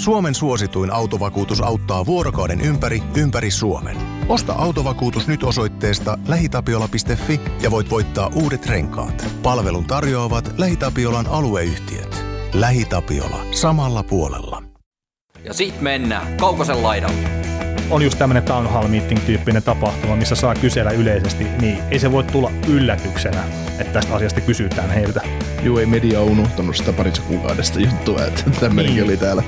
Suomen suosituin autovakuutus auttaa vuorokauden ympäri, ympäri Suomen. Osta autovakuutus nyt osoitteesta lähitapiola.fi ja voit voittaa uudet renkaat. Palvelun tarjoavat LähiTapiolan alueyhtiöt. LähiTapiola. Samalla puolella. Ja sit mennään Kaukosen laidalle. on just tämmöinen town hall meeting-tyyppinen tapahtuma, missä saa kysellä yleisesti, niin ei se voi tulla yllätyksenä, että tästä asiasta kysytään heiltä. Juu, ei media unohtanut sitä parissa kuukaudesta juttua, että tämmöinenkin Niin. oli täällä.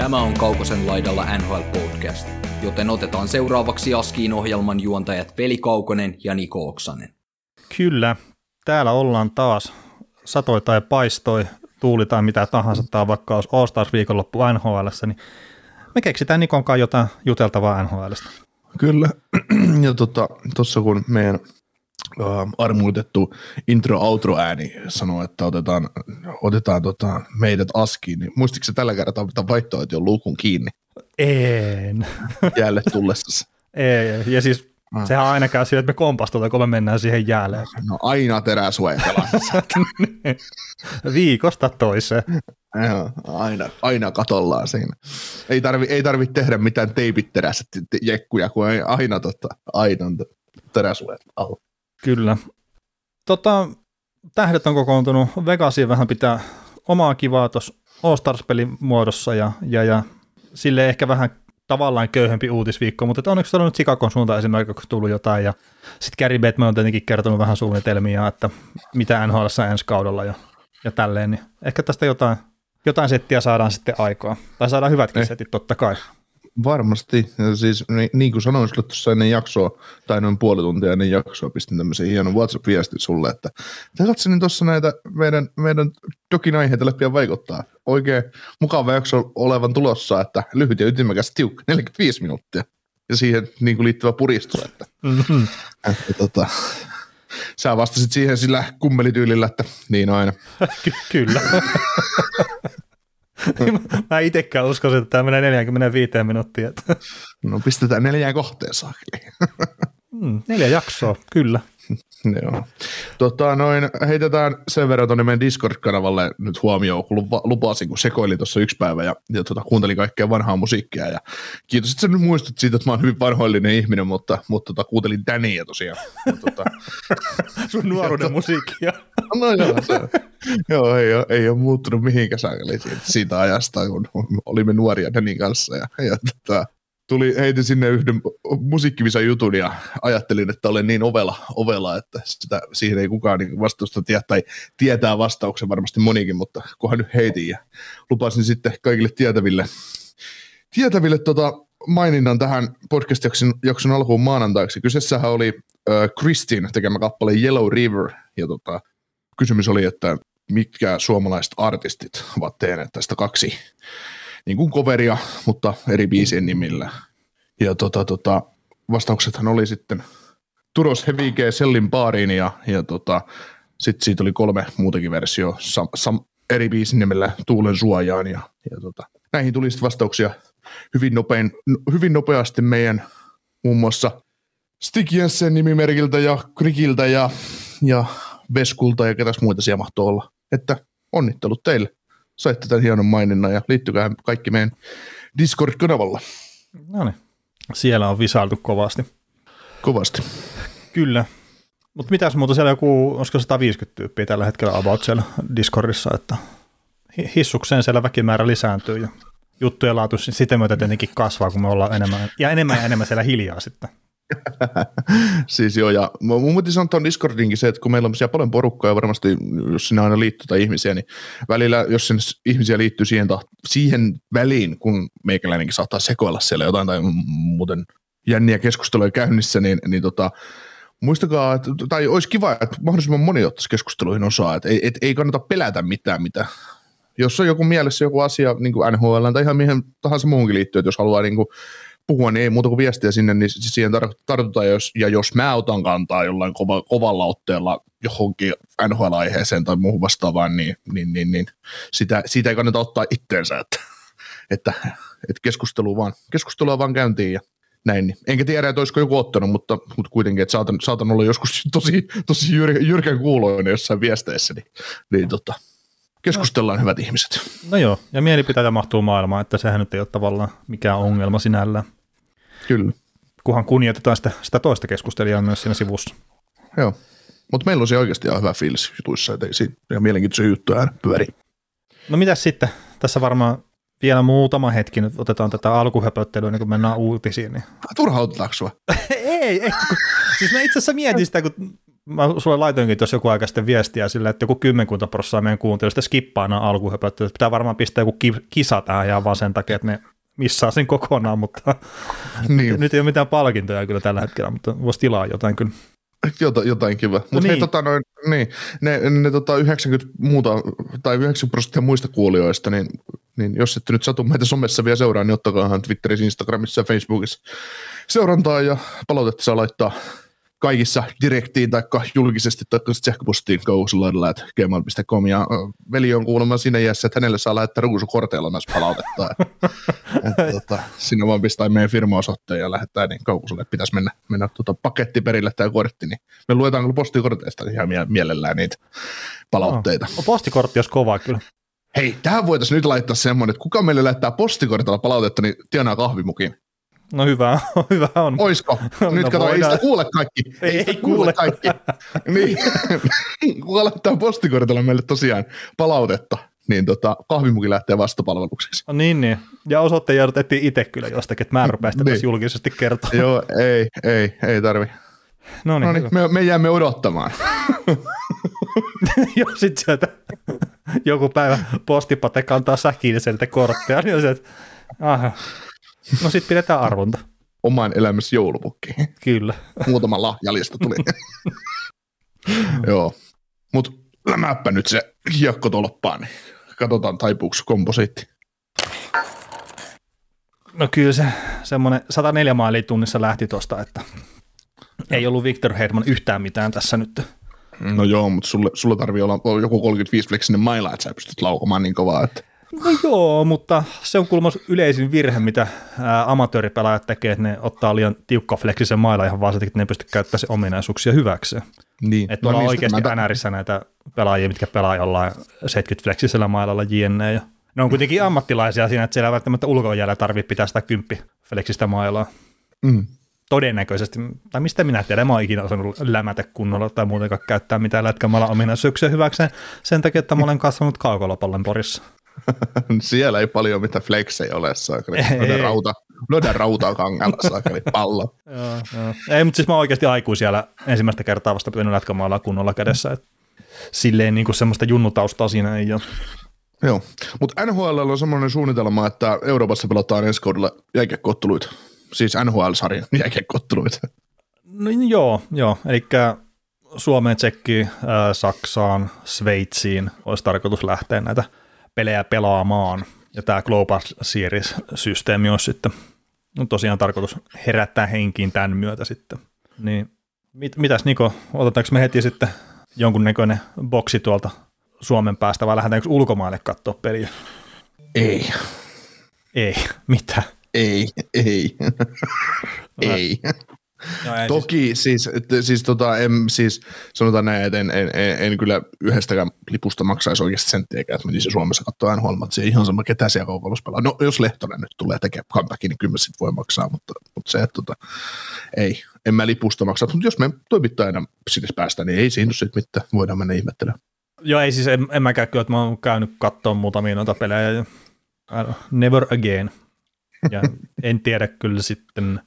Tämä on Kaukosen laidalla NHL Podcast, joten otetaan seuraavaksi Askiin ohjelman juontajat Veli Kaukonen ja Niko Oksanen. Kyllä, täällä ollaan taas satoi tai paistoi, tuuli tai mitä tahansa, tai vaikka olisi All Stars viikonloppu NHLssä, niin me keksitään Nikon kanssa jotain juteltavaa NHLstä. Kyllä, ja tuossa tota, kun meidän uh, armuutettu intro-outro-ääni sanoo, että otetaan, otetaan tota, meidät askiin, niin muistitko se tällä kertaa mitä vaihtoehto on luukun kiinni En. jäälle tullessa? Ei, ja siis Ah. sehän aina käy sillä, että me kompastutaan, kun me mennään siihen jäälle. No aina teräsuojelassa. Viikosta toiseen. Joo, aina, aina katollaan siinä. Ei tarvi, ei tarvi tehdä mitään teipitterässä jekkuja, kun ei aina, tota, aina teräsuojat alla. Kyllä. Tota, tähdet on kokoontunut Vegasiin vähän pitää omaa kivaa tuossa All Stars-pelin muodossa ja, ja, ja sille ehkä vähän tavallaan köyhempi uutisviikko, mutta onneksi on nyt Chicagon suuntaan esimerkiksi tullut jotain ja sitten Gary Bettman on tietenkin kertonut vähän suunnitelmia, että mitä NHL ensi kaudella ja, ja tälleen, niin ehkä tästä jotain, jotain settiä saadaan sitten aikaa. Tai saadaan hyvätkin Eh. setit totta kai. Varmasti. Siis niin, niin kuin sanoin sulle tuossa ennen jaksoa, tai noin puoli tuntia ennen jaksoa, pistin tämmöisen hienon WhatsApp-viestin sulle, että katselin tuossa näitä meidän, meidän dokin aiheita läpi vaikuttaa. Oikein mukava jakso olevan tulossa, että lyhyt ja ytimekäs tiukka, 45 minuuttia. Ja siihen niin kuin liittyvä puristus, että, Mm-hmm. että tota, sä vastasit siihen sillä kummelityylillä, että niin aina. Ky- kyllä. Mä itsekään uskoisin, että tämä menee 45 minuuttia. No pistetään neljään kohteen saakeli. Mm, neljä jaksoa, kyllä. Joo. Tota, noin, heitetään sen verran tuonne meidän Discord-kanavalle nyt huomioon, kun lupa, lupasin, kun sekoilin tuossa yksi päivä ja, ja tota, kuuntelin kaikkea vanhaa musiikkia. Ja kiitos, että sä nyt muistut siitä, että mä oon hyvin vanhoillinen ihminen, mutta, mutta tota, kuuntelin Dania tosiaan. Ja, tota, Sun nuoruuden musiikkia. no joo, se, joo ei, ole, ei ole muuttunut mihinkään siitä, siitä ajasta, kun olimme nuoria Danin kanssa. Ja, ja tota, tuli, heitin sinne yhden musiikkivisan jutun ja ajattelin, että olen niin ovela, ovela että sitä, siihen ei kukaan niin vastausta tiedä, tai tietää vastauksen varmasti monikin, mutta kunhan nyt heitin ja lupasin sitten kaikille tietäville, tietäville tota maininnan tähän podcast-jakson jakson alkuun maanantaiksi. Kyseessähän oli äh, Kristin tekemä kappale Yellow River, ja tota, kysymys oli, että mitkä suomalaiset artistit ovat tehneet tästä kaksi niin kuin coveria, mutta eri biisien nimillä. Ja tota, tota, vastauksethan oli sitten Turos Hevike Sellin baariin ja, ja tota, sitten siitä oli kolme muutakin versio sam, sam, eri biisin nimellä Tuulen suojaan ja, ja tota, näihin tuli sitten vastauksia hyvin, nopein, hyvin nopeasti meidän muun muassa Stig Jensen nimimerkiltä ja Krikiltä ja, ja Veskulta ja ketäs muita siellä mahtoi olla. Että onnittelut teille. Saitte tämän hienon maininnan ja liittykää kaikki meidän Discord-kanavalla. No niin. Siellä on visailtu kovasti. Kovasti. Kyllä. Mutta mitäs muuta siellä joku, olisiko 150 tyyppiä tällä hetkellä about siellä Discordissa, että hi- hissukseen siellä väkimäärä lisääntyy ja juttujen laatu sitä myötä tietenkin kasvaa, kun me ollaan enemmän ja enemmän ja enemmän siellä hiljaa sitten. siis joo, ja mun piti sanoa tuon Discordinkin se, että kun meillä on siellä paljon porukkaa ja varmasti jos sinne aina liittyy tai ihmisiä, niin välillä, jos sinne ihmisiä liittyy siihen, taht- siihen väliin, kun meikäläinenkin saattaa sekoilla siellä jotain tai muuten jänniä keskusteluja käynnissä, niin, niin tota, muistakaa, että, tai olisi kiva, että mahdollisimman moni ottaisi keskusteluihin osaa, että ei, et, ei kannata pelätä mitään, mitä jos on joku mielessä joku asia niin kuin NHL tai ihan mihin tahansa muuhunkin liittyy, että jos haluaa niin kuin puhua, niin ei muuta kuin viestiä sinne, niin siihen tar- tartutaan, jos, ja jos mä otan kantaa jollain kova, kovalla otteella johonkin NHL-aiheeseen tai muuhun vastaavaan, niin, niin, niin, niin sitä, siitä ei kannata ottaa itteensä, että, että, että keskustelua vaan, keskustelua vaan käyntiin ja näin. Niin. Enkä tiedä, että olisiko joku ottanut, mutta, mutta kuitenkin, että saatan, saatan olla joskus tosi, tosi jyr, jyrkän kuuloinen jossain viesteissä, niin, niin tota, Keskustellaan hyvät ihmiset. No joo, ja mielipiteitä mahtuu maailmaan, että sehän nyt ei ole tavallaan mikään ongelma sinällään, Kyllä. kunhan kunnioitetaan sitä, sitä toista keskustelijaa myös siinä sivussa. Joo. Mutta meillä on se oikeasti ihan hyvä fiilis jutuissa, että ei siinä ihan mielenkiintoisia juttuja pyöri. No mitäs sitten? Tässä varmaan vielä muutama hetki nyt otetaan tätä alkuhöpöttelyä, ennen kuin mennään uutisiin. Niin. Turhautetaanko sua? ei, ei. kun- Siis mä itse asiassa mietin sitä, kun mä sulle laitoinkin tuossa joku aika sitten viestiä sillä, että joku kymmenkunta prosenttia meidän kuuntelijoista skippaa nämä alkuhöpöttelyt. Pitää varmaan pistää joku ki- kisa tähän ihan vaan sen takia, että ne missaa sen kokonaan, mutta niin, nyt ei ole mitään palkintoja kyllä tällä hetkellä, mutta voisi tilaa jotain kyllä. jota, jotain kiva. Mutta No hei, niin. tota, noin, niin, ne, ne tota 90 muuta, tai 90 prosenttia muista kuulijoista, niin, niin jos ette nyt satu meitä somessa vielä seuraa, niin ottakaahan Twitterissä, Instagramissa ja Facebookissa seurantaa ja palautetta saa laittaa kaikissa direktiin tai julkisesti tai sähköpostiin kausulaidalla.gmail.com ja ö, veli on kuulemma siinä iässä, että hänelle saa lähettää ruusukorteilla myös palautetta. että, tota, sinne vaan pistää meidän firmaosoitteen ja lähettää niin kaukusulle, että pitäisi mennä, mennä tota paketti perille tämä kortti, niin me luetaan kyllä postikorteista ihan mie- mielellään niitä palautteita. No, postikortti olisi kova kyllä. Hei, tähän voitaisiin nyt laittaa semmoinen, että kuka meille lähettää postikortilla palautetta, niin tienaa kahvimukin. No hyvä, hyvä on. Oisko? No Nyt kato, ei sitä kuule kaikki. Ei- ei kuule. kaikki. niin. Kuka laittaa postikortilla meille tosiaan palautetta, niin tota, kahvimuki lähtee vastapalvelukseksi. No niin, niin. Ja osoitteen jouduttiin itse kyllä jostakin, että mä en rupea sitä Niin. tässä julkisesti kertoa. Joo, ei, ei, ei tarvi. No No niin, niin, me, me jäämme odottamaan. Joo, sit sieltä joku päivä postipate kantaa säkiin sieltä kortteja, niin on se, että aha. No sit pidetään arvonta. Oman elämässä joulupukki. Kyllä. Muutama lahjalista tuli. Joo. Mutta lämäppä nyt se hiekko tolppaan, niin katsotaan taipuuko komposiitti. No kyllä se semmoinen 104 mailia tunnissa lähti tuosta, että ei ollut Victor Hedman yhtään mitään tässä nyt. No joo, mutta sulle, sulla tarvii olla olla joku 35 fleksinen maila, että sä pystyt laukomaan niin kovaa. Että... No joo, mutta se on kuulemma yleisin virhe, mitä ää, amatööripelaajat tekee, että ne ottaa liian tiukkafleksisen mailla ihan vaan sen että ne ei pysty käyttämään sen ominaisuuksia hyväkseen. Niin. Että tuolla on niistä oikeasti mä- NRissä näitä pelaajia, mitkä pelaa jollain 70-fleksisellä mailalla jne. Ja ne on kuitenkin ammattilaisia siinä, että siellä ei välttämättä ulkojäällä tarvitse pitää sitä 10 fleksistä mailaa. Mm. Todennäköisesti, tai mistä minä tiedän, mä oon ikinä osannut lämätä kunnolla tai muutenkaan käyttää mitään lätkämällä ominaisuuksia hyväkseen sen takia, että mä olen kasvanut kaukolopallon porissa. Siellä ei paljon mitä flexejä ole, saakeli. Löydä rauta, löydä rautaa kangalla, saakeli pallo. Joo, joo. Ei, mutta siis mä oon oikeasti aikuis siellä ensimmäistä kertaa vasta pitänyt lätkämaalla kunnolla kädessä. Et silleen niin kuin semmoista junnutaustaa siinä ei ole. Joo, mutta NHL on semmoinen suunnitelma, että Euroopassa pelataan ensi kaudella jääkiekkootteluita. Siis NHL-sarjan jääkiekkootteluita. No joo, joo. Eli Suomeen, Tsekkiin, ää, Saksaan, Sveitsiin olisi tarkoitus lähteä näitä pelejä pelaamaan. Ja tämä Global Series-systeemi olisi sitten on tosiaan tarkoitus herättää henkiin tämän myötä sitten. Niin mit, mitäs Niko, otetaanko me heti sitten jonkunnäköinen boksi tuolta Suomen päästä vai lähdetäänkö ulkomaille katsoa peliä? Ei, Ei, mitä? ei, ei, ei. No, ei Toki siis, että, siis, tota, en, siis sanotaan näin, että en, en, en, en kyllä yhdestäkään lipusta maksaisi oikeasti senttiäkään, että menisi Suomessa katsoa nhl se ihan sama, ketä siellä kaupallossa pelaa. No jos Lehtonen nyt tulee tekemään kantakin, niin kyllä sit voi maksaa, mutta, mutta se, että tota, ei, en mä lipusta maksaa. Mutta jos me toimittajana sinne päästään, niin ei siinä ole sit mitään, voidaan mennä ihmettelemään. Joo, ei siis, en, en mäkään kyllä, että mä oon käynyt katsoa muutamia noita pelejä never again. Ja en tiedä kyllä sitten,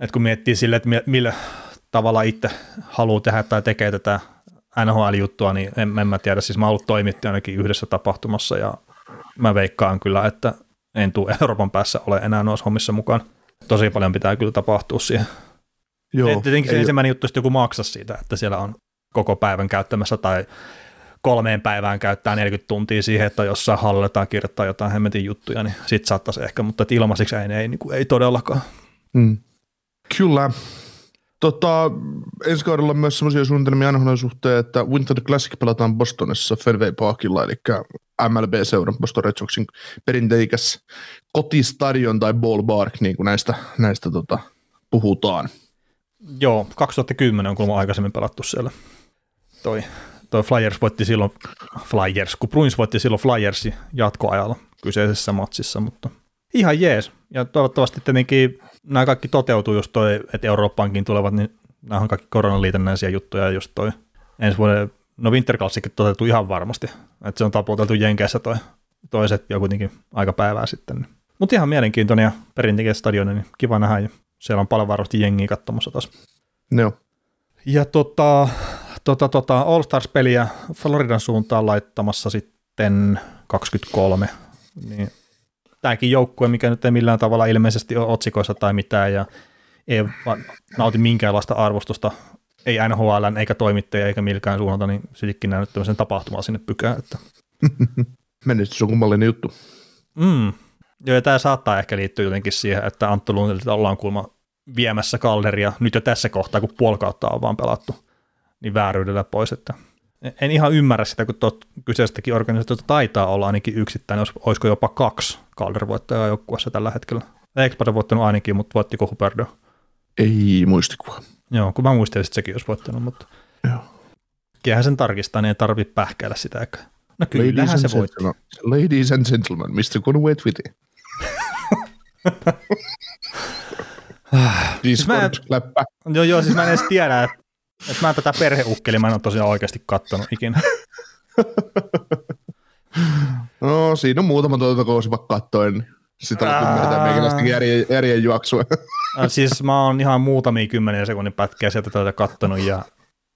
että kun miettii sille, että mi- millä tavalla itse haluaa tehdä tai tekee tätä NHL-juttua, niin en, en mä tiedä. Siis mä oon ollut toimittajanakin yhdessä tapahtumassa ja mä veikkaan kyllä, että en tule Euroopan päässä ole enää noissa hommissa mukaan. Tosi paljon pitää kyllä tapahtua siihen. Joo, Et Tietenkin se ei- ensimmäinen juttu, että joku maksaa siitä, että siellä on koko päivän käyttämässä tai kolmeen päivään käyttää 40 tuntia siihen, että jossain hallilla tai kirjoittaa jotain hemmetin juttuja, niin sit saattaisi ehkä, mutta et ilmaisiksi ei, ei, niin kuin, ei todellakaan. Mm. Kyllä. Tota, ensi kaudella on myös sellaisia suunnitelmia NHL suhteen, että Winter Classic pelataan Bostonissa Fenway Parkilla, eli MLB-seuran Boston Red Soxin perinteikäs kotistadion tai ballpark, niin kuin näistä, näistä tota, puhutaan. Joo, 2010 on kuulemma aikaisemmin pelattu siellä toi toi Flyers voitti silloin, Flyers, kun Bruins voitti silloin Flyersi jatkoajalla kyseisessä matsissa, mutta ihan jees. Ja toivottavasti tietenkin nämä kaikki toteutuu, jos toi, että Eurooppaankin tulevat, niin nämä on kaikki koronaliitännäisiä juttuja, just toi ensi vuoden, no Winter Classic toteutuu ihan varmasti, että se on taputeltu Jenkeissä toi toiset jo kuitenkin aika päivää sitten. Mutta ihan mielenkiintoinen ja perinteinen stadioni, niin kiva nähdä ja siellä on paljon varmasti jengiä katsomassa taas. Joo. Ja tota, tota, tota All Stars-peliä Floridan suuntaan laittamassa sitten 23. Niin tämäkin joukkue, mikä nyt ei millään tavalla ilmeisesti ole otsikoissa tai mitään ja ei nauti minkäänlaista arvostusta, ei NHL eikä toimittaja eikä milkään suunnalta, niin sittenkin näynyt tämmöisen tapahtumaa sinne pykään. Että. Menestys on kummallinen juttu. Mm. Joo, ja tämä saattaa ehkä liittyä jotenkin siihen, että Antto Lundilta ollaan kuulemma viemässä kalderia nyt jo tässä kohtaa, kun puoli kautta on vaan pelattu, niin vääryydellä pois, että en ihan ymmärrä sitä, kun tuot kyseisestäkin organisaatiota taitaa olla ainakin yksittäin, olisiko jopa kaksi kaldervoittajaa joukkueessa tällä hetkellä. On voittanut ainakin, mutta voittiko Huberdo? Ei muistikuva. Joo, kun mä muistelin, että sekin olisi voittanut, mutta Joo. kiehän sen tarkistaa, niin ei tarvitse pähkäillä sitä. Eikä. No kyllähän se voitti. Ladies and gentlemen, Mr. Conway Twitty. Siis mä en, joo, joo, siis mä en edes tiedä, että, että mä tätä perheukkeli, mä en ole tosiaan oikeasti kattonut ikinä. No, siinä on muutama tuota koosi vaikka kattoen. Sitä on ymmärtää meikäläistäkin järjen, järjen juoksua. siis mä oon ihan muutamia kymmenen sekunnin pätkiä sieltä tätä kattonut ja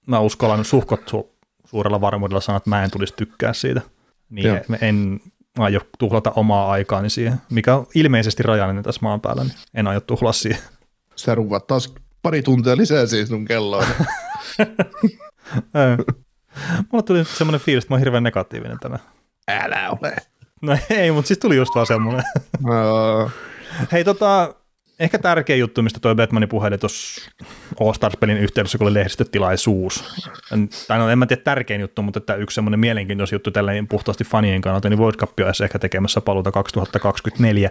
mä uskallan suhkot su- suurella varmuudella sanoa, että mä en tulisi tykkää siitä. Niin Joo. en aio tuhlata omaa aikaani siihen, mikä on ilmeisesti rajallinen tässä maan päällä, niin en aio tuhlaa siihen. Sä ruvat taas pari tuntia lisää siis sun kelloon. Mulla tuli semmoinen fiilis, että mä oon hirveän negatiivinen tänään. Älä ole. No ei, mutta siis tuli just vaan semmoinen. Hei tota, ehkä tärkeä juttu, mistä toi Batmanin puheli tuossa All Stars-pelin yhteydessä, kun oli lehdistötilaisuus. Tai no, en mä tiedä tärkein juttu, mutta että yksi semmoinen mielenkiintoinen juttu tälleen puhtaasti fanien kannalta, niin World Cup olisi ehkä tekemässä paluuta 2024.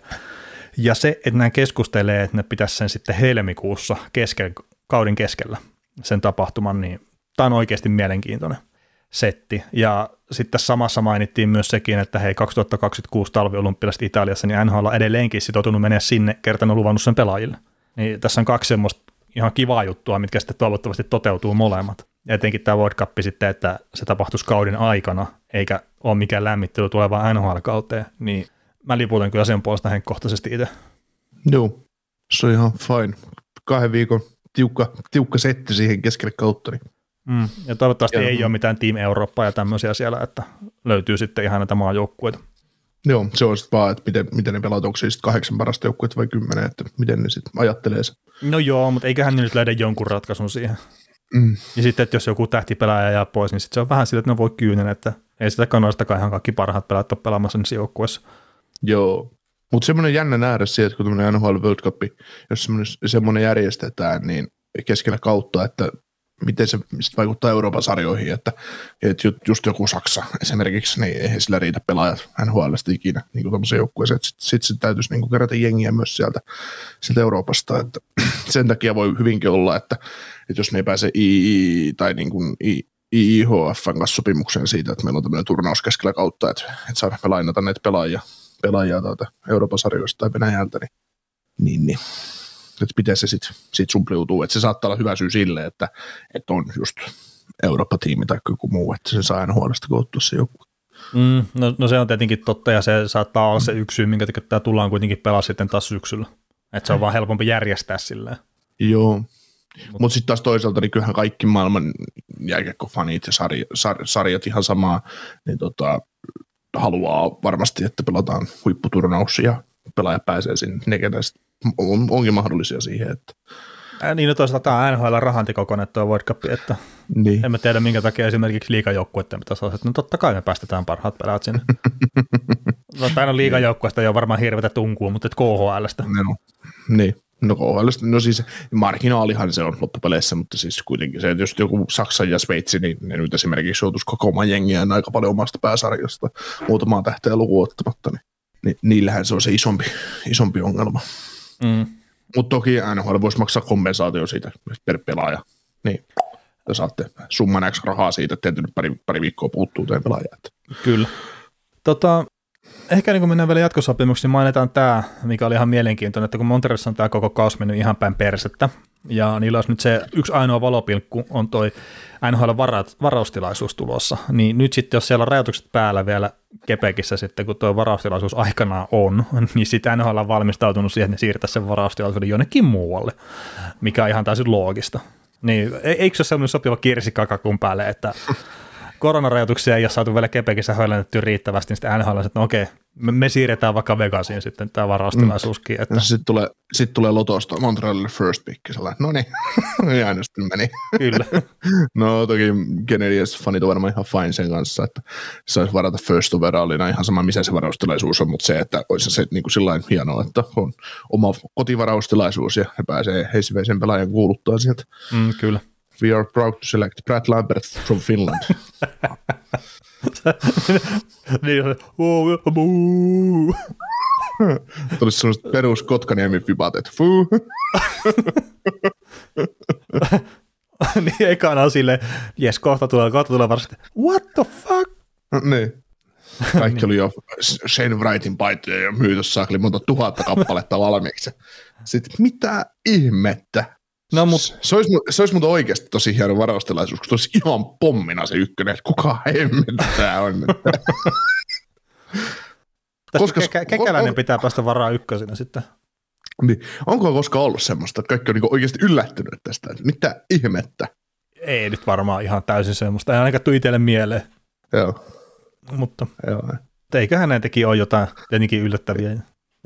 Ja se, että nämä keskustelee, että ne pitäisi sen sitten helmikuussa kesken, kauden keskellä sen tapahtuman, niin tämä on oikeasti mielenkiintoinen setti. Ja sitten samassa mainittiin myös sekin, että hei 2026 talviolympialaiset Italiassa, niin NHL on edelleenkin sitoutunut mennä sinne, kertanut luvannut sen pelaajille. Niin tässä on kaksi semmoista ihan kivaa juttua, mitkä sitten toivottavasti toteutuu molemmat. Ja etenkin tämä World Cup sitten, että se tapahtuisi kauden aikana, eikä ole mikään lämmittely tulevaan NHL-kauteen, niin mä liputan kyllä sen puolesta henkkohtaisesti itse. Joo, se on ihan fine. Kahden viikon tiukka, tiukka setti siihen keskelle kautta, niin Mm. Ja toivottavasti ja, ei ole mitään Team Eurooppaa ja tämmöisiä siellä, että löytyy sitten ihan näitä maajoukkueita. Joo, se on sitten vaan, että miten, miten ne pelaat, onko se sitten kahdeksan parasta joukkuetta vai kymmenen, että miten ne sitten ajattelee se. No joo, mutta eiköhän ne nyt löydä jonkun ratkaisun siihen. Mm. Ja sitten, että jos joku tähtipelaaja jää pois, niin sitten se on vähän sillä, että ne voi kyynen, että ei sitä kannastakaan ihan kaikki parhaat pelaat ole pelaamassa niissä joukkueessa. Joo, mutta semmoinen jännä nähdä se, että kun tämmöinen NHL World Cup, jos semmoinen järjestetään, niin keskellä kautta, että miten se vaikuttaa Euroopan sarjoihin, että, että just joku Saksa esimerkiksi, niin eihän sillä riitä pelaajat NHLstä ikinä niin kuin joukkueeseen, että sitten sit, sit täytyisi niin kuin kerätä jengiä myös sieltä, sieltä Euroopasta, että sen takia voi hyvinkin olla, että, että jos ne ei pääse II tai niin kuin I, IIHF kanssa sopimukseen siitä, että meillä on tämmöinen turnaus keskellä kautta, että, että saadaan me lainata näitä pelaajia, pelaajia tuota Euroopan sarjoista tai Venäjältä, niin, niin, niin että miten se sitten sit sumpliutuu. Että se saattaa olla hyvä syy sille, että, että on just Eurooppa-tiimi tai joku muu, että se saa aina huonosta koottua se joku. Mm, no, no, se on tietenkin totta ja se saattaa olla se yksi syy, minkä takia tämä tullaan kuitenkin pelaa sitten taas syksyllä. Että se on vaan helpompi järjestää silleen. Joo, mutta Mut sitten taas toisaalta niin kyllähän kaikki maailman jääkiekko-fanit ja sarja, sar, sarjat ihan samaa, niin tota, haluaa varmasti, että pelataan huipputurnaus ja pelaaja pääsee sinne. Ne, on, onkin mahdollisia siihen. Että. Niin, no toisaalta tämä on NHL rahantikokone tuo World Cup, että niin. en mä tiedä minkä takia esimerkiksi liikajoukkueiden pitäisi olla, että no totta kai me päästetään parhaat pelaat sinne. no, tämä on liikajoukkueesta jo varmaan hirveätä tunkua, mutta et KHLstä. No, niin. No KHL, no siis marginaalihan se on loppupeleissä, mutta siis kuitenkin se, että jos joku Saksa ja Sveitsi, niin ne nyt esimerkiksi joutuisi koko oman jengiään aika paljon omasta pääsarjasta muutamaa tähteä lukuun ottamatta, niin, niin niillähän se on se isompi, isompi ongelma. Mm. Mutta toki NHL voisi maksaa kompensaatio siitä per pelaaja. Niin. te saatte summan X rahaa siitä, että teiltä nyt pari, pari viikkoa puuttuu teidän pelaajat. Kyllä. Tota, ehkä niin kun mennään vielä jatkosopimuksiin, niin mainitaan tämä, mikä oli ihan mielenkiintoinen, että kun Montrealissa on tämä koko kaus mennyt ihan päin persettä, ja niillä olisi nyt se yksi ainoa valopilkku on toi NHL varaustilaisuus tulossa, niin nyt sitten jos siellä on rajoitukset päällä vielä Kepekissä sitten, kun tuo varaustilaisuus aikanaan on, niin sitten NHL on valmistautunut siihen, että ne siirtää sen varaustilaisuuden jonnekin muualle, mikä on ihan täysin loogista. Niin, e- eikö se ole sellainen sopiva kirsikkakakun päälle, että koronarajoituksia ei ole saatu vielä Kepekissä höllennetty riittävästi, niin sitten NHL että no okei, me, me, siirretään vaikka Vegasiin sitten tämä varaustilaisuuskin. Mm. Että... Sitten tulee, sit tulee Lotosta Montrealille first pick, sellainen, no niin, sitten meni. Kyllä. no toki Canadiens-fanit on varmaan ihan fine sen kanssa, että saisi varata first overallina ihan sama, missä se varaustilaisuus on, mutta se, että olisi se niin kuin sillain hienoa, että on oma kotivaraustilaisuus ja he pääsee heisiväisen pelaajan kuuluttaa sieltä. Mm, kyllä. We are proud to select Brad Lambert from Finland. niin, Tulisi sellaiset perus Kotkaniemi-fibat, että fuu. niin ekana on silleen, jes, kohta tulee, kohta tulee varmasti, what the fuck? Niin. Kaikki oli jo Shane Wrightin paitoja ja myyty saakeli monta tuhatta kappaletta valmiiksi. Sitten mitä ihmettä? No, mut... se, olisi, se olisi muuten oikeasti tosi hieno varaustilaisuus, kun se olisi ihan pommina se ykkönen, että kuka hemmettä tämä on. Koska, ke- kekäläinen on, pitää päästä varaa ykkösinä sitten. Niin. Onko koskaan ollut semmoista, että kaikki on niin oikeasti yllättynyt tästä, että mitä ihmettä? Ei nyt varmaan ihan täysin semmoista, ei ainakaan tule itselle mieleen. Joo. Mutta Joo. eiköhän näitäkin ole jotain jotenkin yllättäviä.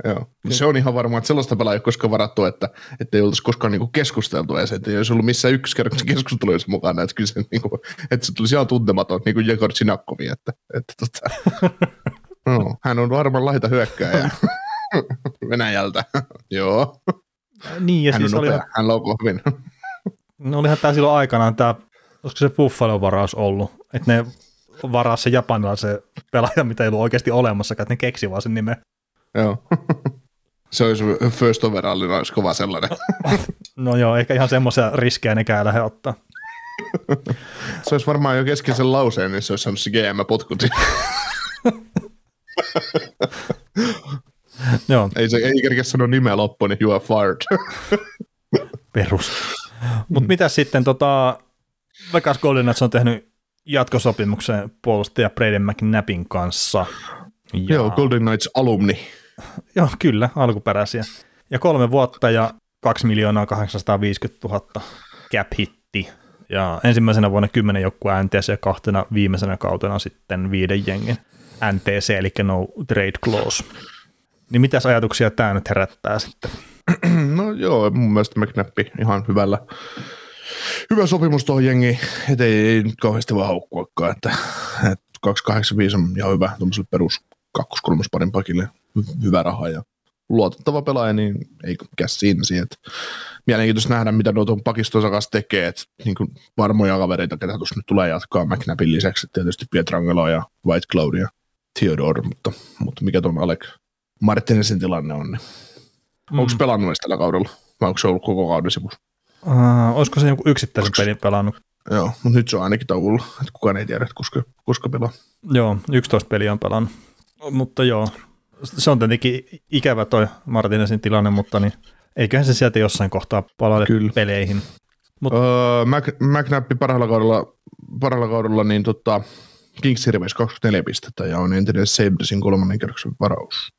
Joo, se on ihan varmaa, että sellaista pelaa ei ole koskaan varattu, että, että ei oltaisi koskaan niinku keskusteltu edes, että ei olisi ollut missään ykköskerroksen keskusteluissa mukana, että kyllä se, niinku, että se tulisi ihan tuntematon, niin kuin Jegor Sinakovi, että, että tota, no, hän on varmaan laita hyökkääjä Venäjältä, joo. Niin, ja hän siis on nopea, oli... hän laukoo hyvin. no olihan tämä silloin aikanaan tämä, olisiko se Buffalo-varaus ollut, että ne varaa se japanilaisen pelaaja, mitä ei ollut oikeasti olemassa, että ne keksi vaan sen nimen. Joo. se olisi first overallina, olisi kova sellainen. no joo, eikä ihan semmoisia riskejä nekään lähde ottaa. se olisi varmaan jo kesken sen lauseen, niin se olisi saanut se GM-potkut. Joo. Ei, se, ei kerkeä sanoa nimeä loppuun, niin you are fired. Perus. Mutta mitä sitten, tota, Vegas Golden Knights on tehnyt jatkosopimuksen puolustaja Braden McNappin kanssa. Ja... Joo, Golden Knights alumni. Joo, kyllä, alkuperäisiä. Ja kolme vuotta ja 2 miljoonaa 850 000 cap hitti. Ja ensimmäisenä vuonna 10 joukkue NTC ja kahtena viimeisenä kautena sitten viiden jengin NTC, eli no trade clause. Niin mitäs ajatuksia tämä nyt herättää sitten? No joo, mun mielestä McNappi ihan hyvällä, hyvä sopimus tuohon jengiin, ettei ei nyt kauheasti vaan haukkuakaan, että, että 285 on ihan hyvä tuommoiselle perus kakkos-kolmosparin pakille hyvä raha ja luotettava pelaaja, niin ei mikä siinä siihen. Mielenkiintoista nähdä, mitä tuon pakistonsa kanssa tekee, että niin kuin varmoja kavereita, ketä tuossa nyt tulee jatkaa McNabin lisäksi, tietysti Pietrangelo ja White Cloud ja Theodore, mutta, mutta mikä tuon Alec Martinezin tilanne on, niin mm. onko pelannut edes tällä kaudella, vai onko se ollut koko kauden sivussa? Uh, olisiko se joku yksittäisen Onks... pelin pelannut? Joo, mutta nyt se on ainakin tauolla, että kukaan ei tiedä, että koska, koska pelaa. Joo, 11 peliä on pelannut, mutta joo, se on tietenkin ikävä toi Martinesin tilanne, mutta niin eiköhän se sieltä jossain kohtaa palaile Kyllä. peleihin. Mut... Öö, Mac, McNappi parhaalla kaudella, parhaalla kaudella niin tota, Kings Rivers 24 pistettä ja on entinen Sabresin kolmannen kerroksen varaus.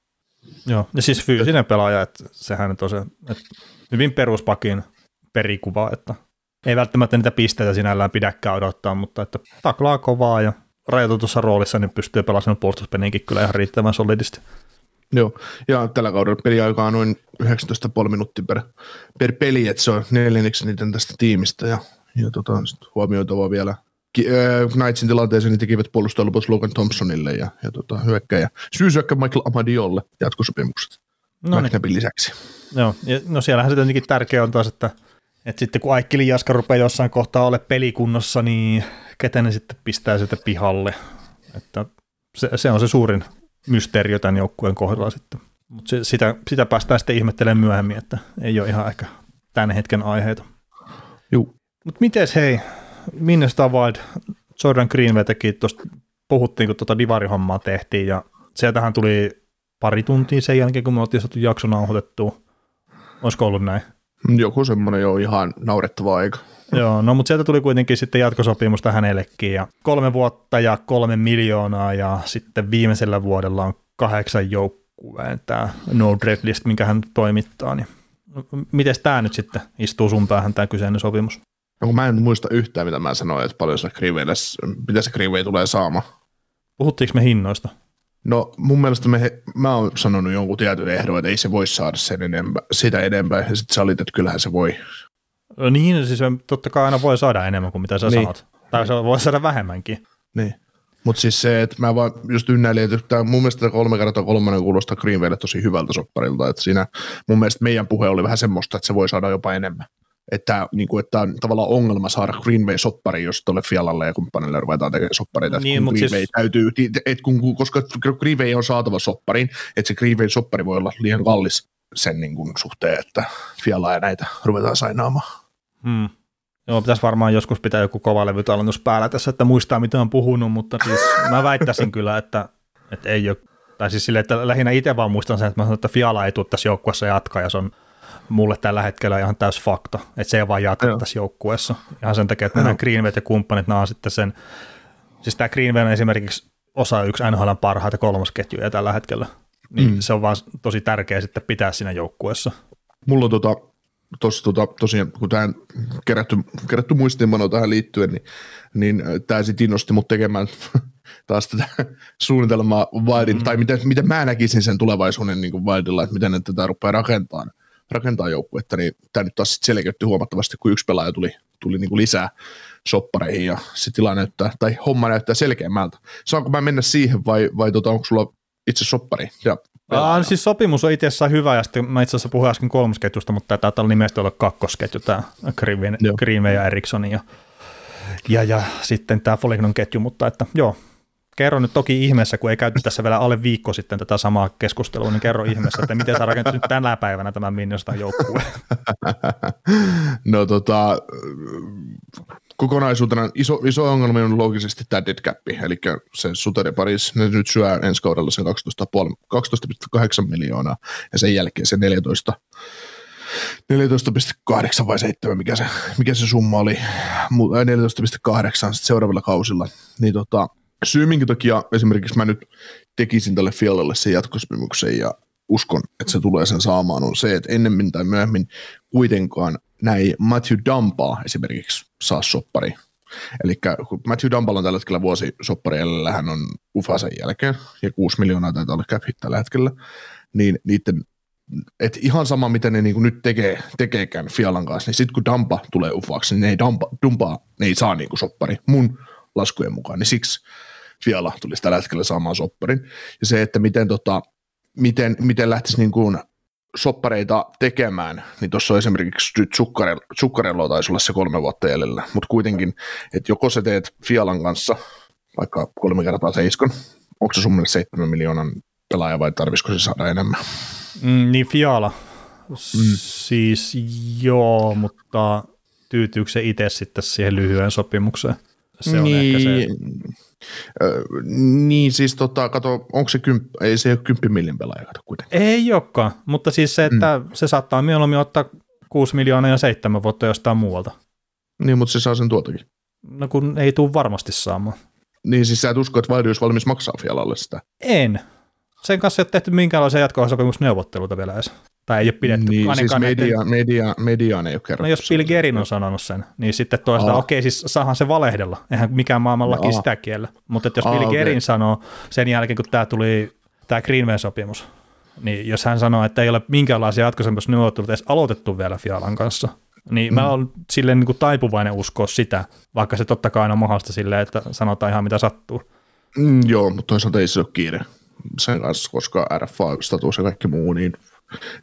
Joo, ja siis fyysinen pelaaja, että sehän nyt on se, että hyvin peruspakin perikuva, että ei välttämättä niitä pisteitä sinällään pidäkään odottaa, mutta että taklaa kovaa ja rajoitetussa roolissa niin pystyy pelaamaan puolustuspeliinkin kyllä ihan riittävän solidisti. Joo, ja tällä kaudella peliaika on noin 19,5 minuuttia per, per peli, että se on neljänneksi niiden tästä tiimistä, ja, ja tota, huomioitava vielä Knightsin tilanteeseen niin tekivät puolustaa lopussa Logan Thompsonille ja, ja tota, hyökkäjä, syysyökkä Michael Amadiolle jatkosopimukset no niin. lisäksi. Joo, ja no siellähän se tietenkin tärkeä on taas, että, että sitten kun Aikkeli Jaska rupeaa jossain kohtaa ole pelikunnossa, niin ketä ne sitten pistää sitä pihalle. Että se, se on se suurin mysteerio tämän joukkueen kohdalla sitten. Mutta sitä, sitä päästään sitten ihmettelemään myöhemmin, että ei ole ihan ehkä tämän hetken aiheita. Joo. Mutta miten hei, Minnesota Wild, Jordan Greenway teki tuosta, puhuttiin kun tuota divarihommaa tehtiin ja sieltähän tuli pari tuntia sen jälkeen, kun me oltiin saatu jakso nauhoitettua. Olisiko ollut näin? Joku semmoinen jo ihan naurettava aika. Joo, no mutta sieltä tuli kuitenkin sitten jatkosopimusta hänellekin ja kolme vuotta ja kolme miljoonaa ja sitten viimeisellä vuodella on kahdeksan joukkueen tämä no dread list, minkä hän toimittaa. Niin miten tämä nyt sitten istuu sun päähän tämä kyseinen sopimus? No, mä en muista yhtään, mitä mä sanoin, että paljon se Greenwaylle, mitä se Greenway tulee saamaan. Puhuttiinko me hinnoista? No mun mielestä me, mä oon sanonut jonkun tietyn ehdon, että ei se voi saada sen enempää, sitä enempää, ja sitten sä olit, että kyllähän se voi. No niin, siis totta kai aina voi saada enemmän kuin mitä sä niin. sanot. Tai se voi saada vähemmänkin. Niin. Mutta siis se, että mä vaan just ynnäilin, että mun mielestä kolme kertaa kolmannen kuulostaa Greenwaylle tosi hyvältä sopparilta, että siinä mun mielestä meidän puhe oli vähän semmoista, että se voi saada jopa enemmän. Että, niin kuin, että on tavallaan ongelma saada Greenway-soppari, jos tuolle Fialalle ja kumppanille ruvetaan tekemään soppareita. Niin, kun Greenway siis... täytyy, et kun, koska Greenway on saatava soppariin, että se Greenway-soppari voi olla liian kallis sen niin kuin, suhteen, että Fiala ja näitä ruvetaan sainaamaan. Hmm. Joo, pitäisi varmaan joskus pitää joku kovalevytallennus päällä tässä, että muistaa mitä on puhunut, mutta siis mä väittäisin kyllä, että, että ei ole, tai siis sille, että lähinnä itse vaan muistan sen, että mä sanon, että Fiala ei tule tässä joukkueessa jatkaa, ja se on mulle tällä hetkellä ihan täys fakta, että se ei vaan jatka Joo. tässä joukkueessa. Ihan sen takia, että nämä Greenway ja kumppanit, nämä on sitten sen, siis tämä Greenway on esimerkiksi osa yksi NHL parhaita kolmosketjuja tällä hetkellä, niin mm. se on vaan tosi tärkeä sitten pitää siinä joukkueessa. Mulla on tota, tos, tota, tosiaan, kun tähän kerätty, kerätty muistiinpano tähän liittyen, niin, niin tämä sitten innosti mut tekemään taas tätä suunnitelmaa Wildin, mm. tai miten, miten mä näkisin sen tulevaisuuden niin kuin Wildilla, että miten ne tätä rupeaa rakentamaan rakentaa joukkuetta, niin tämä nyt taas selkeytti huomattavasti, kun yksi pelaaja tuli, tuli niin kuin lisää soppareihin ja se tila näyttää, tai homma näyttää selkeämmältä. Saanko mä mennä siihen vai, vai tota, onko sulla itse soppari. Ja Aa, siis sopimus on itse asiassa hyvä, ja sitten mä itse asiassa puhuin äsken kolmosketjusta, mutta tämä taitaa nimesti olla kakkosketju, tämä Greenway ja Eriksson ja, ja, ja sitten tämä Folignon ketju, mutta että joo, kerro nyt toki ihmeessä, kun ei käyty tässä vielä alle viikko sitten tätä samaa keskustelua, niin kerro ihmeessä, että miten sä rakentat nyt tänä päivänä tämän Minnesota joukkueen. No tota, kokonaisuutena iso, iso ongelma on loogisesti tämä dead cap, eli se Suter ja Paris, ne nyt syö ensi kaudella sen 12,8 miljoonaa, ja sen jälkeen se 14 14,8 vai 7, mikä se, mikä se summa oli, 14,8 seuraavilla kausilla, niin tota, syy, minkä takia esimerkiksi mä nyt tekisin tälle Fialalle sen jatkosopimuksen ja uskon, että se tulee sen saamaan, on se, että ennemmin tai myöhemmin kuitenkaan näin Matthew Dumpaa esimerkiksi saa soppari. Eli kun Matthew Dumpalla on tällä hetkellä vuosi soppari, hän on Ufasen jälkeen, ja 6 miljoonaa taitaa olla cap tällä hetkellä, niin niiden et ihan sama, mitä ne niinku nyt tekee, tekeekään Fialan kanssa, niin sitten kun Dampa tulee ufaksi, niin ne ei Dampa, Dumpaa, ne ei saa niinku soppari mun laskujen mukaan, niin siksi Fiala tulisi tällä hetkellä saamaan sopparin. Ja se, että miten, tota, miten, miten lähtisi niin kuin soppareita tekemään, niin tuossa on esimerkiksi Zuccarello taisi olla se kolme vuotta jäljellä, mutta kuitenkin, että joko sä teet Fialan kanssa vaikka kolme kertaa seiskon, onko se sun mielestä seitsemän miljoonan pelaaja vai tarvisiko se saada enemmän? Mm, niin Fiala, mm. siis joo, mutta tyytyykö se itse sitten siihen lyhyen sopimukseen? Se on niin, ehkä se niin siis tota, kato, onko se kymp, ei se ole kymppi millin pelaaja, kato kuitenkin. Ei olekaan, mutta siis se, että mm. se saattaa mieluummin ottaa 6 miljoonaa ja 7 vuotta jostain muualta. Niin, mutta se saa sen tuotakin. No kun ei tule varmasti saamaan. Niin siis sä et usko, että Valdi olisi valmis maksaa Fialalle sitä? En. Sen kanssa ei ole tehty minkäänlaisia jatkosopimusneuvotteluita vielä edes. Tai ei ole pidetty. Niin, siis media, media, media ei ole kerrottu. No jos Bill Gerin on sanonut sen, niin sitten toisaalta, okei, okay, siis saahan se valehdella. Eihän mikään maailman laki no, sitä kiellä. Mutta jos Aa, Bill okay. Gerin sanoo sen jälkeen, kun tämä tuli tämä Greenway-sopimus, niin jos hän sanoo, että ei ole minkäänlaisia jatkosopimusneuvotteluita edes aloitettu vielä Fialan kanssa, niin mm. mä olen silleen niin kuin taipuvainen uskoa sitä, vaikka se totta kai aina mahdollista silleen, että sanotaan ihan mitä sattuu. Mm, joo, mutta toisaalta ei se ole kiire sen kanssa, koska RFA-status ja kaikki muu, niin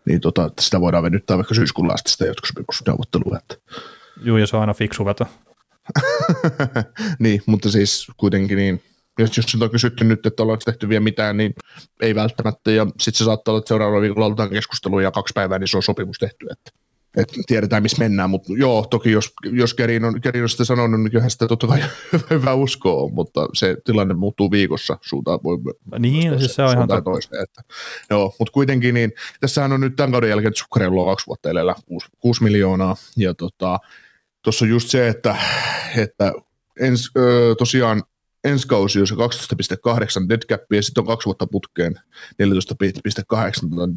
niin tota, että sitä voidaan venyttää vaikka syyskuulla asti sitä jatkosopimusneuvottelua. Että. Joo, ja se on aina fiksu veto. niin, mutta siis kuitenkin niin, jos, jos on kysytty nyt, että ollaanko tehty vielä mitään, niin ei välttämättä, ja sitten se saattaa olla, että seuraavalla viikolla aloitetaan keskustelua, ja kaksi päivää, niin se on sopimus tehty. Että. Et tiedetään, missä mennään, mutta joo, toki jos, jos Kerin on, Kerin on sitä sanonut, niin kyllähän sitä totta kai hyvä uskoa, mutta se tilanne muuttuu viikossa suuntaan. Voi, niin, siis se on ihan totta. Toiseen, että, joo, mutta kuitenkin niin, tässähän on nyt tämän kauden jälkeen Zuccarello kaksi vuotta edellä 6, 6 miljoonaa, ja tota, tuossa on just se, että, että ens, ö, tosiaan ensi kausi on se 12,8 dead capia, ja sitten on kaksi vuotta putkeen 14,8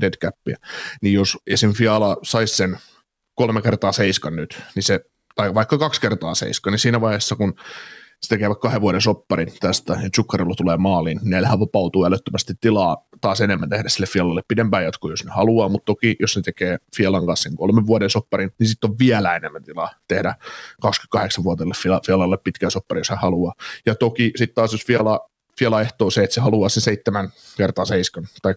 dead capia, niin jos esim. Fiala saisi sen kolme kertaa seiskan nyt, niin se, tai vaikka kaksi kertaa seiskan, niin siinä vaiheessa, kun se tekee vaikka kahden vuoden sopparin tästä ja Zuccarello tulee maaliin, niin neillähän vapautuu älyttömästi tilaa taas enemmän tehdä sille Fialalle pidempään jatkuu, jos ne haluaa, mutta toki jos ne tekee Fialan kanssa sen kolmen vuoden sopparin, niin sitten on vielä enemmän tilaa tehdä 28-vuotiaille Fialalle pitkää soppari, jos hän haluaa. Ja toki sitten taas jos Fiala Fiala ehtoo se, että se haluaa se seitsemän kertaa seiskan, tai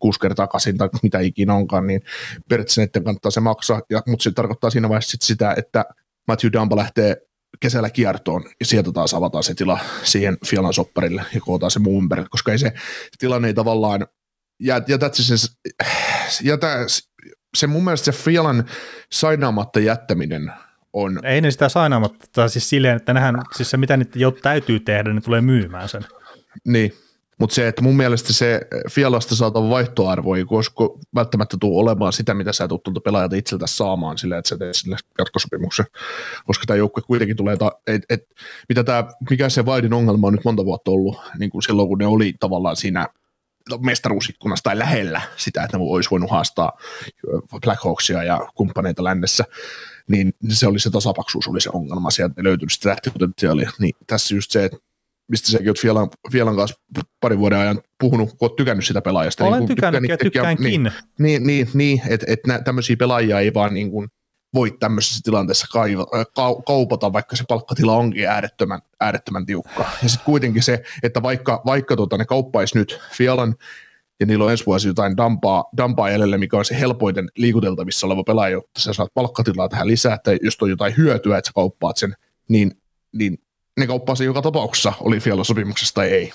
kuusi kertaa kasin, tai mitä ikinä onkaan, niin periaatteessa näiden kannattaa se maksaa, ja, mutta se tarkoittaa siinä vaiheessa sit sitä, että Matthew Dumba lähtee kesällä kiertoon, ja sieltä taas avataan se tila siihen Fialan sopparille, ja kootaan se muun ympärille, koska ei se, tilanne ei tavallaan, jää, jätä se, jätä, se mun mielestä se Fialan sainaamatta jättäminen on... Ei ne sitä sainaamatta, siis silleen, että nehän, siis se mitä niitä jo täytyy tehdä, ne tulee myymään sen. Niin, mutta se, että mun mielestä se Fialasta saatava vaihtoarvo ei kosko välttämättä tule olemaan sitä, mitä sä tulet tuolta pelaajalta itseltä saamaan sillä, että sä teet sille jatkosopimuksen, koska tämä joukkue kuitenkin tulee, ta- et, et, mitä tää, mikä se Vaidin ongelma on nyt monta vuotta ollut, niin kuin silloin kun ne oli tavallaan siinä mestaruusikkunassa tai lähellä sitä, että ne olisi voinut haastaa Blackhawksia ja kumppaneita lännessä, niin se oli se tasapaksuus oli se ongelma, sieltä löytynyt sitä lähtipotentiaalia, niin tässä just se, että mistä säkin olet Fielan, Fielan kanssa parin vuoden ajan puhunut, kun olet tykännyt sitä pelaajasta. Olen niin tykännyt ja tykkäänkin. Niin, niin, niin, niin että et tämmöisiä pelaajia ei vaan niin kuin voi tämmöisessä tilanteessa kaiva, kaupata, vaikka se palkkatila onkin äärettömän, äärettömän tiukka. Ja sitten kuitenkin se, että vaikka, vaikka tota, ne kauppaisi nyt Fialan ja niillä on ensi vuosi jotain dampaa, dampaa jäljellä, mikä on se helpoiten liikuteltavissa oleva pelaaja, jotta sä saat palkkatilaa tähän lisää, että jos on jotain hyötyä, että sä kauppaat sen, niin, niin ne kauppaa se joka tapauksessa, oli Fiala sopimuksessa tai ei.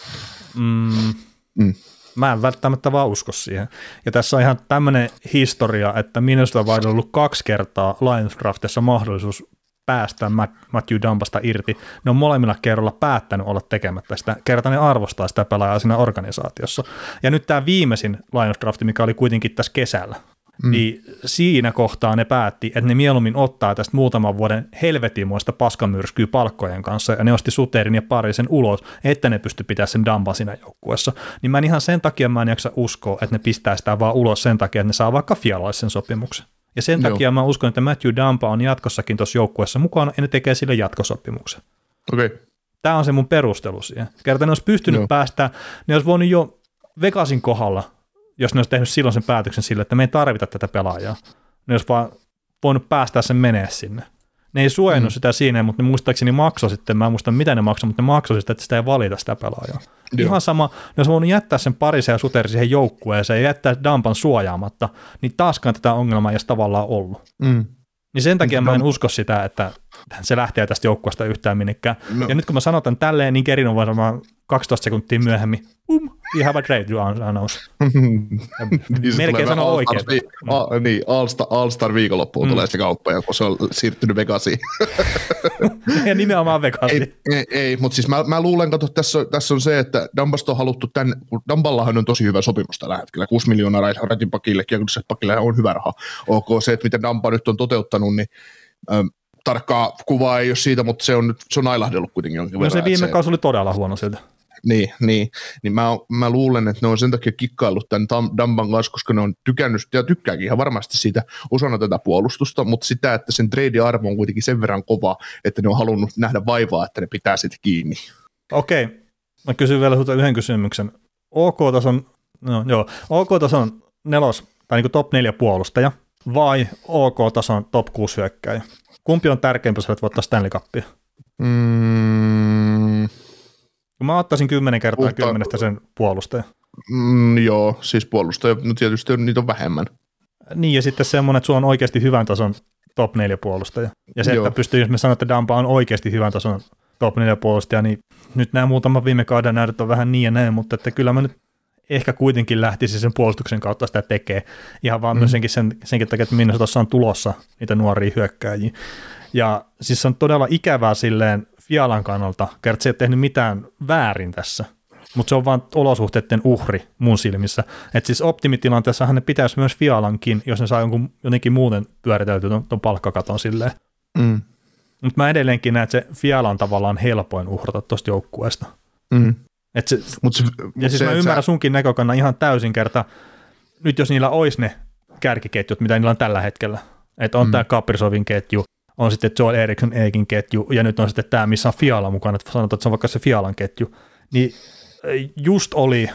Mm. Mm. Mä en välttämättä vaan usko siihen. Ja tässä on ihan tämmöinen historia, että minusta on ollut kaksi kertaa Lions Draftissa mahdollisuus päästä Matthew Dumpasta irti. Ne on molemmilla kerralla päättänyt olla tekemättä sitä. Kerta ne arvostaa sitä pelaajaa siinä organisaatiossa. Ja nyt tämä viimeisin Lions Drafti, mikä oli kuitenkin tässä kesällä, Mm. Niin siinä kohtaa ne päätti, että ne mieluummin ottaa tästä muutaman vuoden helvetimoista paskamyrskyä palkkojen kanssa, ja ne osti Suterin ja Parisen ulos, että ne pysty pitämään sen Dampa siinä joukkuessa. Niin mä en ihan sen takia mä en jaksa uskoa, että ne pistää sitä vaan ulos sen takia, että ne saa vaikka fialaisen sopimuksen. Ja sen Joo. takia mä uskon, että Matthew Dampa on jatkossakin tuossa joukkueessa mukana, ja ne tekee sille jatkosopimuksen. Okei. Okay. Tämä on se mun perustelu siihen. Kerta ne olisi pystynyt Joo. päästä, ne olisi voinut jo Vegasin kohdalla jos ne olisi tehnyt silloin sen päätöksen sille, että me ei tarvita tätä pelaajaa. Ne olisi vaan voinut päästää sen menee sinne. Ne ei suojannut mm. sitä siinä, mutta ne muistaakseni maksoi sitten, mä en muista mitä ne maksoi, mutta ne maksoi sitä, että sitä ei valita sitä pelaajaa. Joo. Ihan sama, ne olisi voinut jättää sen parisen ja suteri siihen joukkueeseen ja jättää Dampan suojaamatta, niin taaskaan tätä ongelmaa ei edes tavallaan ollut. Mm. Niin sen takia mä en usko sitä, että se lähtee tästä joukkueesta yhtään minnekään. No. Ja nyt kun mä sanotan tälleen, niin Kerin on varmaan 12 sekuntia myöhemmin, um, you have a trade announce. niin Melkein sano oikein. Niin, a, niin All-Star, All-Star viikonloppuun mm. tulee se kauppa, kun se on siirtynyt Vegasiin. ja nimenomaan Vegasiin. Ei, ei, ei mutta siis mä, mä luulen, että tässä, tässä on se, että Dambasta on haluttu tämän, kun Damballahan on tosi hyvä sopimus tällä hetkellä, 6 miljoonaa Ratin pakille, ja pakille on hyvä raha. Ok, se, että miten Damba nyt on toteuttanut, niin tarkkaa kuvaa ei ole siitä, mutta se on, se on ailahdellut kuitenkin jonkin no verran. se viime kausi oli todella huono siltä. Niin, niin, niin mä, mä, luulen, että ne on sen takia kikkaillut tämän Damban kanssa, koska ne on tykännyt ja tykkääkin ihan varmasti siitä osana tätä puolustusta, mutta sitä, että sen trade-arvo on kuitenkin sen verran kova, että ne on halunnut nähdä vaivaa, että ne pitää sitä kiinni. Okei, mä kysyn vielä sinulta yhden kysymyksen. OK-tason, no joo, OK-tason nelos, tai niin top 4 puolustaja, vai OK-tason top 6 hyökkäjä? Kumpi on tärkeämpi, jos voittaa Stanley Cupia? Mm. Mä ottaisin kymmenen kertaa Mutta, kymmenestä sen puolustaja. Mm, joo, siis puolustaja, no tietysti niitä on vähemmän. Niin, ja sitten semmoinen, että sulla on oikeasti hyvän tason top 4 puolustaja. Ja se, joo. että pystyy, jos me sanotaan, että Dampa on oikeasti hyvän tason top 4 puolustaja, niin nyt nämä muutama viime kauden näytöt on vähän niin ja näin, mutta että kyllä mä nyt ehkä kuitenkin lähtisi sen puolustuksen kautta sitä tekee. Ihan vaan mm. myös senkin, sen, senkin takia, että Minnesotassa on tulossa niitä nuoria hyökkääjiä. Ja siis on todella ikävää silleen Fialan kannalta, kertaa se ei tehnyt mitään väärin tässä, mutta se on vaan olosuhteiden uhri mun silmissä. Että siis optimitilanteessahan ne pitäisi myös Fialankin, jos ne saa jonkun, jotenkin muuten pyöriteltyä ton, ton palkkakaton silleen. Mm. Mutta mä edelleenkin näen, että se Fiala on tavallaan helpoin uhrata tuosta joukkueesta. Mm. Et se, mut se, ja mut siis se, mä ymmärrän sä... sunkin näkökannan ihan täysin kerta, nyt jos niillä olisi ne kärkiketjut, mitä niillä on tällä hetkellä, että on mm. tämä Kaprisovin ketju, on sitten Joel Eriksson Eikin ketju, ja nyt on sitten tämä, missä on Fiala mukana, että sanotaan, että se on vaikka se Fialan ketju, niin just oli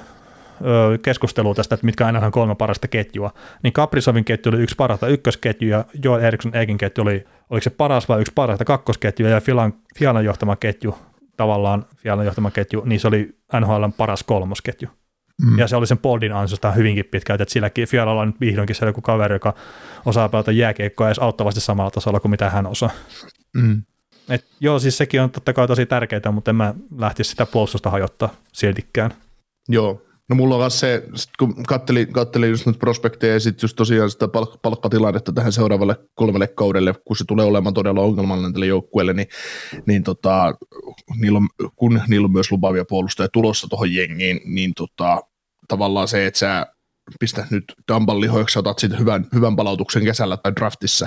keskustelua tästä, että mitkä aina on kolme parasta ketjua, niin Kaprisovin ketju oli yksi parasta ykkösketju ja Joel Eriksson Eikin ketju oli, oliko se paras vai yksi parasta kakkosketju ja Fialan, Fialan johtama ketju, tavallaan Fialan johtama ketju, niin se oli NHLn paras kolmosketju. Mm. Ja se oli sen Poldin ansiosta hyvinkin pitkälti, että silläkin Fialalla on nyt vihdoinkin se joku kaveri, joka osaa pelata jääkiekkoa edes auttavasti samalla tasolla kuin mitä hän osaa. Mm. Et joo, siis sekin on totta kai tosi tärkeää, mutta en mä lähtisi sitä puolustusta hajottaa siltikään. Joo, No mulla on myös se, kun kattelin, kattelin just nyt prospekteja ja sitten just tosiaan sitä palk- palkkatilannetta tähän seuraavalle kolmelle kaudelle, kun se tulee olemaan todella ongelmallinen tälle joukkueelle, niin, niin tota, niillä on, kun niillä on myös lupaavia puolustajia tulossa tuohon jengiin, niin tota, tavallaan se, että sä pistät nyt Dumban lihoiksi, otat sitten hyvän, hyvän palautuksen kesällä tai draftissa,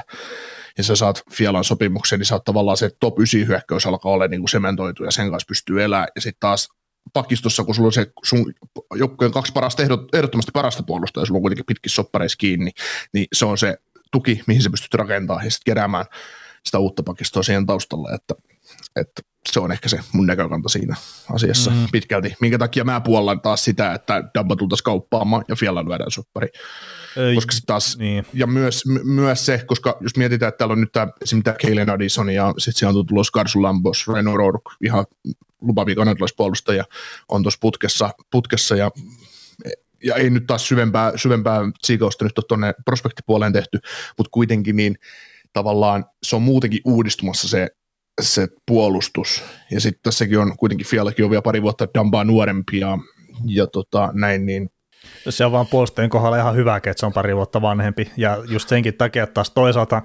ja sä saat Fialan sopimuksen, niin sä oot tavallaan se top 9 hyökkäys alkaa olla niin kuin sementoitu ja sen kanssa pystyy elämään. Ja sitten taas pakistossa, kun sulla on se sun joukkueen kaksi parasta, ehdot, ehdottomasti parasta puolustajaa, sulla on kuitenkin pitkin soppareissa kiinni, niin se on se tuki, mihin sä pystyt rakentamaan ja sitten keräämään sitä uutta pakistoa siihen taustalle, että, että se on ehkä se mun näkökanta siinä asiassa mm. pitkälti. Minkä takia mä puollan taas sitä, että Dabba tultaisiin kauppaamaan ja Fialan lyödään soppari. Ei, koska se taas, niin. ja myös, myös se, koska jos mietitään, että täällä on nyt tämä, esimerkiksi tämä Addison ja sitten siellä on tullut Skarsu Lambos, Reno Rourke, ihan lupaavia kanadalaispuolustajia on tuossa putkessa, putkessa ja ja ei nyt taas syvempää, syvempää siikausta nyt ole tuonne prospektipuoleen tehty, mutta kuitenkin niin tavallaan se on muutenkin uudistumassa se, se puolustus. Ja sitten tässäkin on kuitenkin Fialakin on vielä pari vuotta Dambaa nuorempi ja, ja tota, näin, niin se on vaan puolustajien kohdalla ihan hyvä, että se on pari vuotta vanhempi. Ja just senkin takia, että taas toisaalta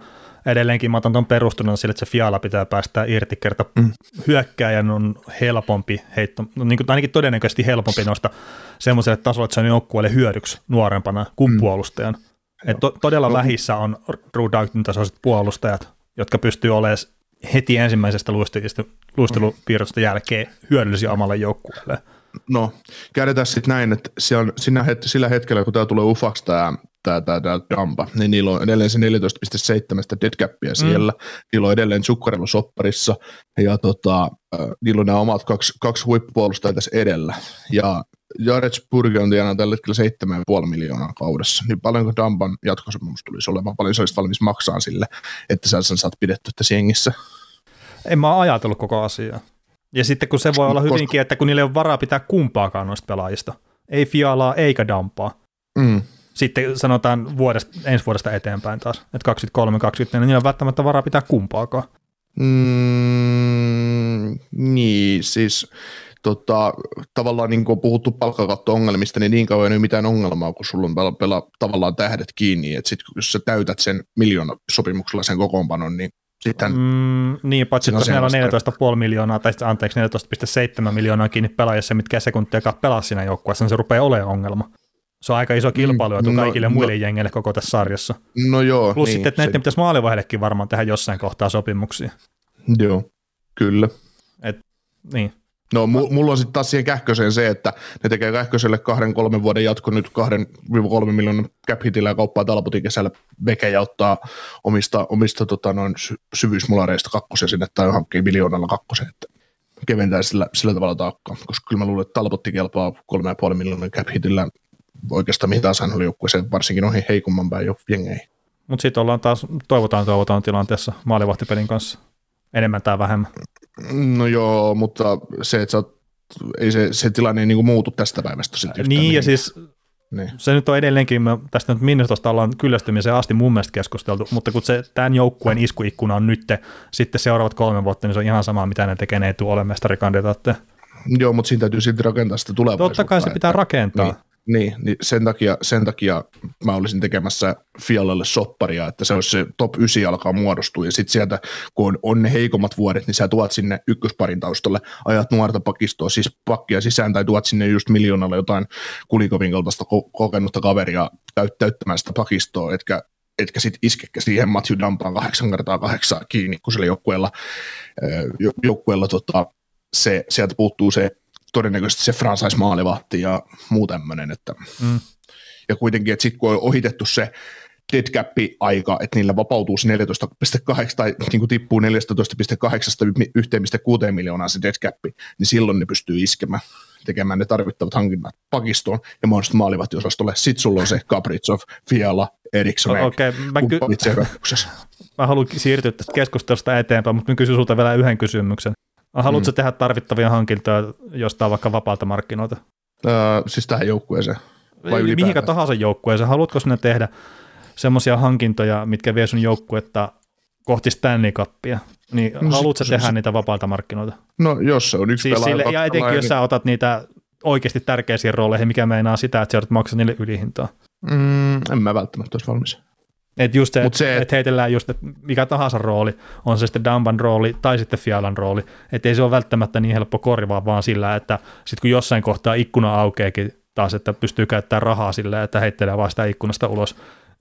edelleenkin mä otan tuon perustunnan sille, että se Fiala pitää päästä irti kerta mm. hyökkääjän on helpompi heitto, no niin kuin ainakin todennäköisesti helpompi nosta semmoiselle tasolle, että se on joukkueelle hyödyksi nuorempana kuin mm. puolustajan. Et to, todella no. lähissä on Drew tasoiset puolustajat, jotka pystyy olemaan heti ensimmäisestä luistelupiirrosta jälkeen hyödyllisiä omalle joukkueelle. No, käydetään sitten näin, että se on, siinä het, sillä hetkellä, kun tämä tulee ufaksi tämä tää, tää, tää Dampa, niin niillä on edelleen se 14,7 deadcappia mm. siellä, niillä on edelleen Zuccarello sopparissa, ja tota, niillä on nämä omat kaksi, kaksi huippupuolustajaa tässä edellä, ja Jared Spurge on tienannut tällä hetkellä 7,5 miljoonaa kaudessa, niin paljonko Dampan jatkosopimus tulisi olemaan, paljon se olisi valmis maksaa sille, että sä sen saat pidetty tässä jengissä? En mä ajatellut koko asiaa. Ja sitten kun se voi olla hyvinkin, että kun niille ei ole varaa pitää kumpaakaan noista pelaajista, ei Fialaa eikä Dampaa. Mm. Sitten sanotaan vuodesta, ensi vuodesta eteenpäin taas, että 23, 24, niin niillä on välttämättä varaa pitää kumpaakaan. Mm, niin, siis tota, tavallaan niin kuin on puhuttu palkkakatto-ongelmista, niin niin kauan ei ole mitään ongelmaa, kun sulla on pela, pela, tavallaan tähdet kiinni, että sitten jos sä täytät sen miljoona sopimuksella sen kokoonpanon, niin sitten... Mm, niin, paitsi että meillä on 14,5 miljoonaa, tai sitten anteeksi 14,7 miljoonaa kiinni pelaajassa, mitkä sekuntia pelaa siinä joukkueessa, niin se rupeaa olemaan ongelma. Se on aika iso kilpailu mm, no, kaikille no, muille jengeille koko tässä sarjassa. No joo. Plus niin, sitten, että näiden se... pitäisi maalivahdellekin varmaan tehdä jossain kohtaa sopimuksia. Joo, kyllä. Et, niin. No mulla on sitten taas siihen kähköseen se, että ne tekee kähköselle kahden kolmen vuoden jatko nyt kahden kolme miljoonan cap hitillä ja kauppaa Talbotin kesällä veke ja ottaa omista, omista tota, noin syvyysmulareista kakkosen sinne tai hankkii miljoonalla kakkosen, että keventää sillä, sillä tavalla taakkaa, koska kyllä mä luulen, että Talbotti kelpaa kolme ja puoli miljoonan cap hitillä oikeastaan mihin taas oli joukkueeseen, varsinkin ohi heikomman päin jo jengeihin. Mutta sitten ollaan taas, toivotaan toivotaan tilanteessa maalivahtipelin kanssa enemmän tai vähemmän. No joo, mutta se, että sä oot, ei se, se tilanne ei niin muutu tästä päivästä. Sitten niin, ja siis niin. se nyt on edelleenkin, me tästä nyt Minnesotasta ollaan kyllästymiseen asti mun mielestä keskusteltu, mutta kun se tämän joukkueen iskuikkuna on nyt, sitten seuraavat kolme vuotta, niin se on ihan sama, mitä ne tekee, ne ei tule ole mestarikandidaatteja. Joo, mutta siinä täytyy silti rakentaa sitä tulevaisuutta. Totta kai se pitää rakentaa. Niin. Niin, niin sen, takia, sen takia mä olisin tekemässä Fialalle sopparia, että se olisi se top 9 alkaa muodostua, ja sitten sieltä, kun on, on ne heikommat vuodet, niin sä tuot sinne ykkösparin taustalle, ajat nuorta pakistoa, siis pakkia sisään, tai tuot sinne just miljoonalla jotain Kulikovin kaltaista ko- kokenutta kaveria täyt, täyttämään sitä pakistoa, etkä, etkä sitten iskekä siihen Matthew Dampaan kahdeksan kertaa kahdeksaa kiinni, kun sillä joukkueella, joukkueella tota, se, sieltä puuttuu se todennäköisesti se franchise-maalivahti ja muu tämmöinen. Että, mm. Ja kuitenkin, että sitten kun on ohitettu se dead cap-aika, että niillä vapautuu se 14,8 tai niin kuin tippuu 14,8 1,6 miljoonaa se dead cap, niin silloin ne pystyy iskemään tekemään ne tarvittavat hankinnat pakistoon ja mahdollisesti maalivahtiosastolle. Sitten sulla on se Capritsov, Fiala, Eriksson, okay, mä, ky- mä haluan siirtyä tästä keskustelusta eteenpäin, mutta mä kysyn sulta vielä yhden kysymyksen. Haluatko mm. tehdä tarvittavia hankintoja jostain vaikka vapaalta markkinoilta? Öö, siis tähän joukkueeseen? Vai Mihinkä tahansa joukkueeseen. Haluatko sinne tehdä semmoisia hankintoja, mitkä vie sun joukkuetta kohti Stanley Cupia? Niin no, haluatko se, tehdä se, niitä vapaalta markkinoilta? No jos se on yksi siis pelaaja. Sille, ja etenkin niin... jos sä otat niitä oikeasti tärkeisiin rooleihin, mikä meinaa sitä, että sä maksaa niille ylihintaa. Mm, en mä välttämättä olisi valmis. Et just se, se, että heitellään just, että mikä tahansa rooli, on se sitten Dumban rooli tai sitten Fialan rooli, että ei se ole välttämättä niin helppo korvaa vaan sillä, että sitten kun jossain kohtaa ikkuna aukeekin taas, että pystyy käyttämään rahaa sillä, että heittelee vaan sitä ikkunasta ulos,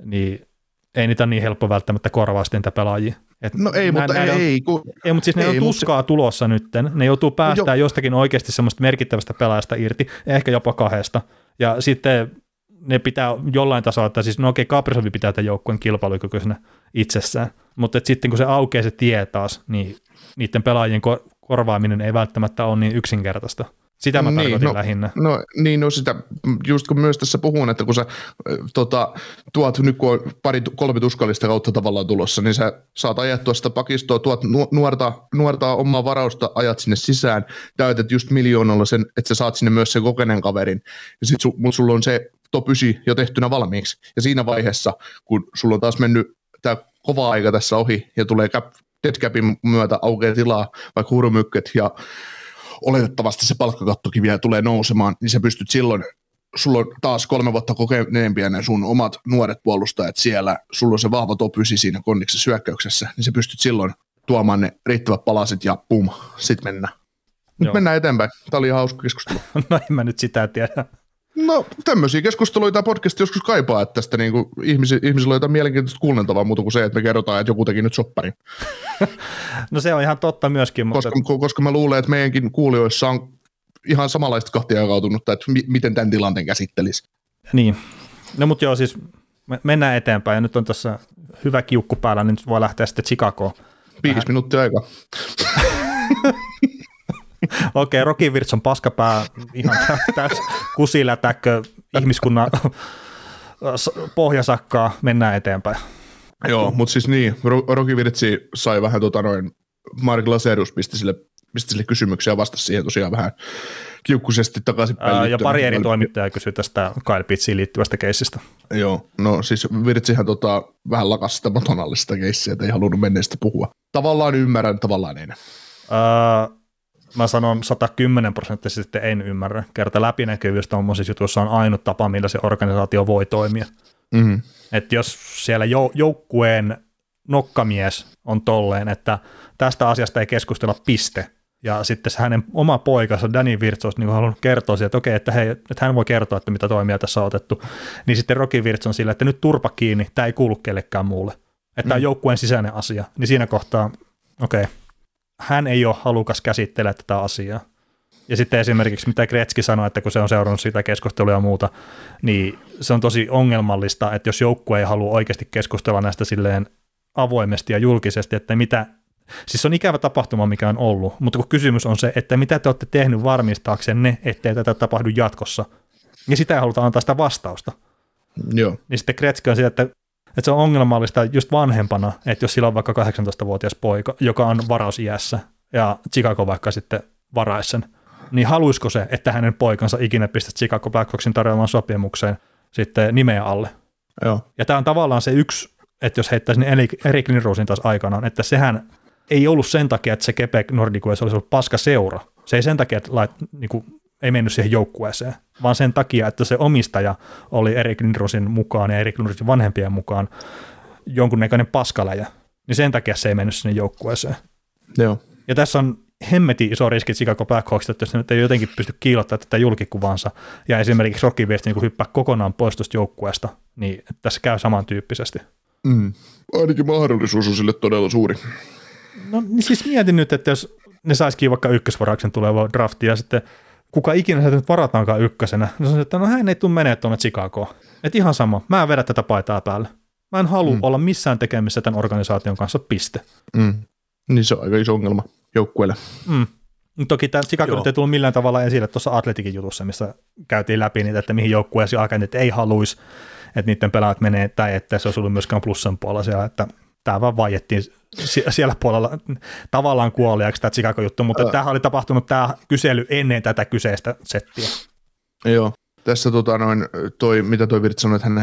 niin ei niitä niin helppo välttämättä korvaa sitten niitä pelaajia. Et no ei, mutta ei, on, ei, kun, ei, mutta siis ne ei, on tuskaa mutta... tulossa nytten. Ne joutuu päästään jo. jostakin oikeasti semmoista merkittävästä pelaajasta irti, ehkä jopa kahdesta. Ja sitten ne pitää jollain tasolla, että siis no okei, Kaprizov pitää tämän joukkueen kilpailukykyisenä itsessään, mutta sitten kun se aukeaa se tie taas, niin niiden pelaajien korvaaminen ei välttämättä ole niin yksinkertaista. Sitä mä niin, tarkoitin no, lähinnä. No niin, no sitä, just kun myös tässä puhun, että kun sä tota, tuot, nyt kun on pari, kolme tuskallista kautta tavallaan tulossa, niin sä saat ajettua sitä pakistoa, tuot nuorta, nuorta omaa varausta, ajat sinne sisään, täytät just miljoonalla sen, että sä saat sinne myös sen kokeneen kaverin, ja sit su, sulla on se top 9 jo tehtynä valmiiksi. Ja siinä vaiheessa, kun sulla on taas mennyt tämä kova aika tässä ohi ja tulee cap, dead capin myötä aukeaa tilaa, vaikka hurumykket ja oletettavasti se palkkakattokin vielä tulee nousemaan, niin sä pystyt silloin sulla on taas kolme vuotta kokeneempia ne sun omat nuoret puolustajat siellä, sulla on se vahva top 9 siinä konniksi syökkäyksessä, niin sä pystyt silloin tuomaan ne riittävät palaset ja pum, sit mennään. Nyt Joo. mennään eteenpäin. Tämä oli ihan hauska keskustelu. no en mä nyt sitä tiedä. No tämmöisiä keskusteluita podcast joskus kaipaa, että tästä niin kuin ihmisi, ihmisillä on jotain mielenkiintoista kuunneltavaa muuta kuin se, että me kerrotaan, että joku teki nyt sopparin. no se on ihan totta myöskin. Mutta... Koska, koska mä luulen, että meidänkin kuulijoissa on ihan samanlaista kahtia jakautunutta, että mi- miten tämän tilanteen käsittelisi. Niin. No mutta joo, siis mennään eteenpäin ja nyt on tässä hyvä kiukku päällä, niin nyt voi lähteä sitten Chicagoon. Viisi minuuttia aikaa. Okei, okay, Rocky Virts on paskapää, ihan täys kusilätäkkö, ihmiskunnan pohjasakkaa, mennään eteenpäin. Joo, mutta siis niin, Rocky Virtsi sai vähän tota noin, Mark Laserus pisti sille, pisti sille kysymyksiä ja vastasi siihen tosiaan vähän kiukkuisesti takaisinpäin. Ää, ja pari eri toimittajaa kysyi tästä Kyle Pittsiin liittyvästä keissistä. Joo, no siis Virtsihän tota, vähän lakasi sitä matonallista keissiä, että ei halunnut menneestä puhua. Tavallaan ymmärrän, tavallaan en. Ää, mä sanon 110 prosenttisesti en ymmärrä. Kerta läpinäkyvyys tuommoisissa jutuissa on ainut tapa, millä se organisaatio voi toimia. Mm-hmm. Että jos siellä jou- joukkueen nokkamies on tolleen, että tästä asiasta ei keskustella piste, ja sitten se hänen oma poikansa Danny Virts olisi niin halunnut kertoa siitä, että okei, että, hei, että hän voi kertoa, että mitä toimia tässä on otettu, niin sitten Rocky Virts on sillä, että nyt turpa kiinni, tämä ei kuulu kellekään muulle. Että mm. tämä on joukkueen sisäinen asia, niin siinä kohtaa, okei, okay, hän ei ole halukas käsittelemään tätä asiaa. Ja sitten esimerkiksi mitä Kretski sanoi, että kun se on seurannut sitä keskustelua ja muuta, niin se on tosi ongelmallista, että jos joukkue ei halua oikeasti keskustella näistä silleen avoimesti ja julkisesti, että mitä, siis se on ikävä tapahtuma, mikä on ollut, mutta kun kysymys on se, että mitä te olette tehnyt varmistaaksenne, ettei tätä tapahdu jatkossa, niin sitä ei haluta antaa sitä vastausta. Joo. Niin sitten Kretski on sitä, että että se on ongelmallista just vanhempana, että jos sillä on vaikka 18-vuotias poika, joka on varausiässä ja Chicago vaikka sitten varaisen, niin haluaisiko se, että hänen poikansa ikinä pistäisi Chicago Blackhawksin tarjoamaan sopimukseen sitten nimeä alle. Joo. Ja tämä on tavallaan se yksi, että jos heittäisi Erik Lindrosin taas aikanaan, että sehän ei ollut sen takia, että se Quebec Nordic olisi ollut paska seura. Se ei sen takia, että, lait, niin kuin, ei mennyt siihen joukkueeseen, vaan sen takia, että se omistaja oli Erik Lindrosin mukaan ja Erik Lindrosin vanhempien mukaan jonkunnäköinen paskaläjä, niin sen takia se ei mennyt sinne joukkueeseen. Joo. Ja tässä on hemmetin iso riski Chicago Blackhawks, että jos ne nyt ei jotenkin pysty kiilottaa tätä julkikuvansa, ja esimerkiksi Rocky Viesti niin hyppää kokonaan pois tuosta joukkueesta, niin tässä käy samantyyppisesti. Mm. Ainakin mahdollisuus on sille todella suuri. No niin siis mietin nyt, että jos ne saisikin vaikka ykkösvarauksen tuleva drafti, ja sitten kuka ikinä sieltä nyt varataankaan ykkösenä, niin se on, että no hän ei tule menee tuonne Chicagoon. Että ihan sama, mä en vedä tätä paitaa päälle. Mä en halua mm. olla missään tekemissä tämän organisaation kanssa, piste. Mm. Niin se on aika iso ongelma joukkueelle. Mm. Toki tämä Chicago ei tullut millään tavalla esille tuossa Atletikin jutussa, missä käytiin läpi niitä, että mihin joukkueeseen agentit ei haluaisi, että niiden pelaajat menee, tai että se olisi ollut myöskään plussan puolella siellä, että tämä vaan vaiettiin siellä puolella tavallaan kuoliaksi tämä Chicago-juttu, mutta tämä oli tapahtunut tämä kysely ennen tätä kyseistä settiä. Joo, tässä tota noin, toi, mitä toi Virt sanoi, että hän,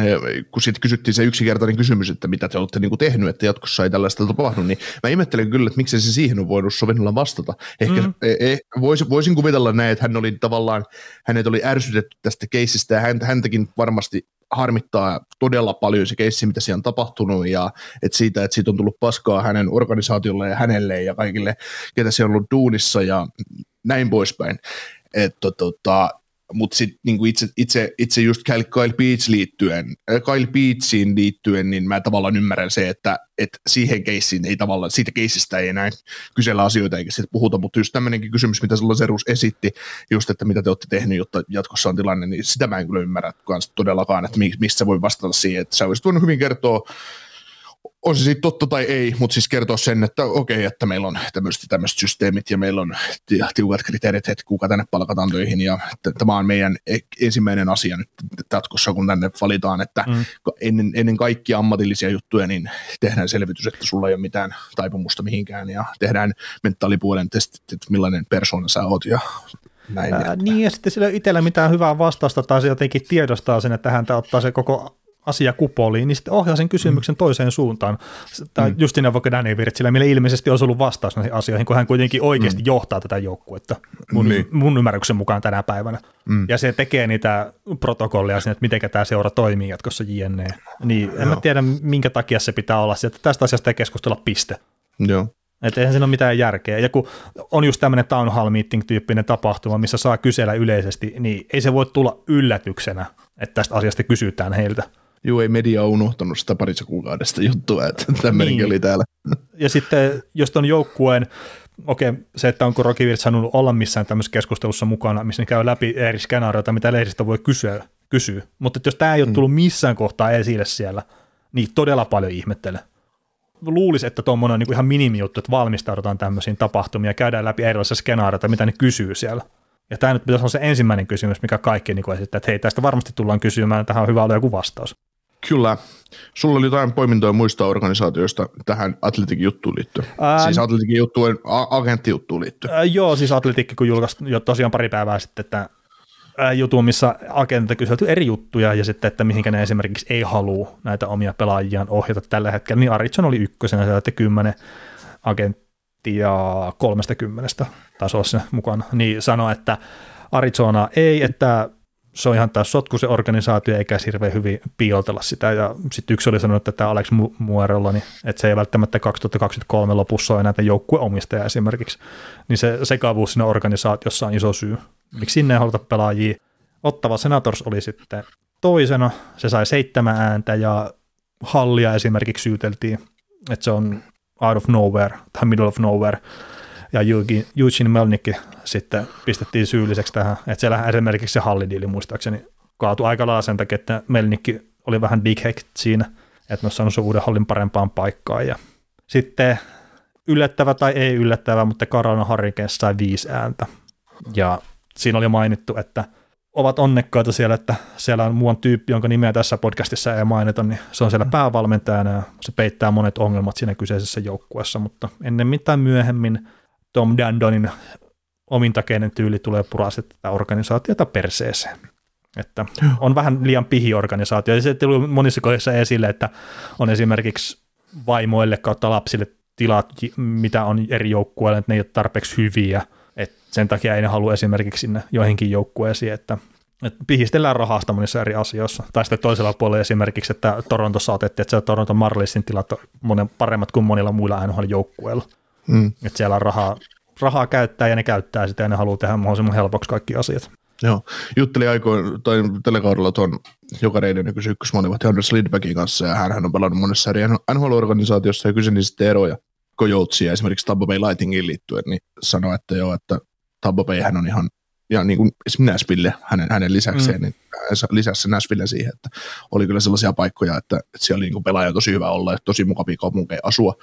kun siitä kysyttiin se yksinkertainen kysymys, että mitä te olette niinku tehnyt, että jatkossa ei tällaista tapahdu, niin mä ihmettelen kyllä, että miksi se siihen on voinut sovinnolla vastata. Ehkä mm. e, e, vois, voisin kuvitella näin, että hän oli tavallaan, hänet oli ärsytetty tästä keissistä ja häntäkin varmasti harmittaa todella paljon se keissi, mitä siellä on tapahtunut ja että siitä, että siitä on tullut paskaa hänen organisaatiolle ja hänelle ja kaikille, ketä siellä on ollut duunissa ja näin poispäin. Että tota, mutta sitten niinku itse, itse, itse just Kyle, Beach liittyen, äh, Kyle Beachiin liittyen, niin mä tavallaan ymmärrän se, että, että siihen keissiin ei tavallaan, siitä keissistä ei enää kysellä asioita eikä siitä puhuta, mutta just tämmöinenkin kysymys, mitä sulla Serus esitti, just, että mitä te olette tehnyt, jotta jatkossa on tilanne, niin sitä mä en kyllä ymmärrä kans todellakaan, että mistä voi vastata siihen, että sä olisit voinut hyvin kertoa on se sitten totta tai ei, mutta siis kertoa sen, että okei, että meillä on tämmöiset, tämmöiset systeemit ja meillä on tiukat kriteerit, että kuka tänne palkataan töihin ja tämä on meidän e-, ensimmäinen asia nyt jatkossa, kun tänne valitaan, että mm. ennen, ennen kaikkia ammatillisia juttuja niin tehdään selvitys, että sulla ei ole mitään taipumusta mihinkään ja tehdään mentaalipuolen testit, että millainen persoona sä oot ja näin. Ää, niin ja sitten sillä itsellä mitään hyvää vastausta tai se jotenkin tiedostaa sen, että häntä ottaa se koko asia kupoliin, niin sitten ohjaa sen kysymyksen mm. toiseen suuntaan. Tai mm. Justine vaikka Danny Virtsillä, millä ilmeisesti olisi ollut vastaus näihin asioihin, kun hän kuitenkin oikeasti mm. johtaa tätä joukkuetta mun, niin. mun ymmärryksen mukaan tänä päivänä. Mm. Ja se tekee niitä protokollia sinne, että miten tämä seura toimii jatkossa jne. Niin en mä tiedä, minkä takia se pitää olla että tästä asiasta ei keskustella piste. Joo. Että eihän siinä ole mitään järkeä. Ja kun on just tämmöinen town hall meeting-tyyppinen tapahtuma, missä saa kysellä yleisesti, niin ei se voi tulla yllätyksenä, että tästä asiasta kysytään heiltä. Joo, ei media ole unohtanut sitä parissa kuukaudesta juttua, että tämmöinenkin niin. oli täällä. Ja sitten, jos on joukkueen, okei, se, että onko Rocky Virt sanonut olla missään tämmöisessä keskustelussa mukana, missä ne käy läpi eri skenaarioita, mitä lehdistä voi kysyä, kysyä. mutta jos tämä ei ole mm. tullut missään kohtaa esille siellä, niin todella paljon ihmettele. Luulisi, että tuommoinen on niin ihan minimijuttu, että valmistaudutaan tämmöisiin tapahtumiin ja käydään läpi erilaisia skenaarioita, mitä ne kysyy siellä. Ja tämä nyt pitäisi olla se ensimmäinen kysymys, mikä kaikki niin esittää, että hei, tästä varmasti tullaan kysymään, tähän on hyvä olla joku vastaus. Kyllä. Sulla oli jotain poimintoja muista organisaatioista tähän Atletikin juttuun liittyen. Ää, siis Atletikin juttuun, agenttijuttuun liittyen. Ää, joo, siis Atletikki kun julkaisi jo tosiaan pari päivää sitten, että jutun, missä agentilta kyselty eri juttuja ja sitten, että mihinkä ne esimerkiksi ei halua näitä omia pelaajiaan ohjata tällä hetkellä, niin Aritson oli ykkösenä siellä, että kymmenen agenttia 30 taisi olla se mukana, niin sanoi, että Arizona ei, että se on ihan taas sotku se organisaatio, eikä hirveän hyvin piilotella sitä. Ja sitten yksi oli sanonut, että tämä Alex Muerolla, niin että se ei välttämättä 2023 lopussa ole näitä joukkueomistajia esimerkiksi. Niin se sekavuus siinä organisaatiossa on iso syy. Miksi sinne ei haluta pelaajia? Ottava Senators oli sitten toisena, se sai seitsemän ääntä ja Hallia esimerkiksi syyteltiin, että se on out of nowhere tai middle of nowhere ja Eugene Melnikki sitten pistettiin syylliseksi tähän, että siellä esimerkiksi se hallidiili muistaakseni kaatui aika lailla sen takia, että Melnikki oli vähän dickhead siinä, että ne olisi saanut uuden hallin parempaan paikkaan. Ja sitten yllättävä tai ei yllättävä, mutta Carolina Hurricanes sai viisi ääntä. Ja siinä oli mainittu, että ovat onnekkaita siellä, että siellä on muun tyyppi, jonka nimeä tässä podcastissa ei mainita, niin se on siellä päävalmentajana ja se peittää monet ongelmat siinä kyseisessä joukkueessa, mutta ennen mitään myöhemmin Tom Dandonin omintakeinen tyyli tulee purasta tätä organisaatiota perseeseen. Että on vähän liian pihi organisaatio. Ja se tuli monissa kohdissa esille, että on esimerkiksi vaimoille kautta lapsille tilat, mitä on eri joukkueille, että ne ei ole tarpeeksi hyviä, Et sen takia ei ne halua esimerkiksi sinne joihinkin joukkueisiin, että, että pihistellään rahasta monissa eri asioissa. Tai sitten toisella puolella esimerkiksi, että Torontossa otettiin, että se Toronto Marlinsin tilat on monen paremmat kuin monilla muilla NHL-joukkueilla. Mm. Että siellä on rahaa, rahaa käyttää ja ne käyttää sitä ja ne haluaa tehdä mahdollisimman helpoksi kaikki asiat. Joo, juttelin aikoin, tai telekaudella tuon joka reiden kysyi ykkösmonivat Anders Lindbäckin kanssa, ja hän on pelannut monessa eri NHL-organisaatiossa, ja kysyi sitten eroja Coyotesiin esimerkiksi Tampa Bay Lightningin liittyen, niin sanoi, että joo, että Tampa Bay hän on ihan ja niin kuin Nashville hänen, hänen lisäkseen, mm. niin lisäsi Nashville siihen, että oli kyllä sellaisia paikkoja, että, että siellä oli niin kuin pelaaja tosi hyvä olla ja tosi mukavia kaupunkeja asua.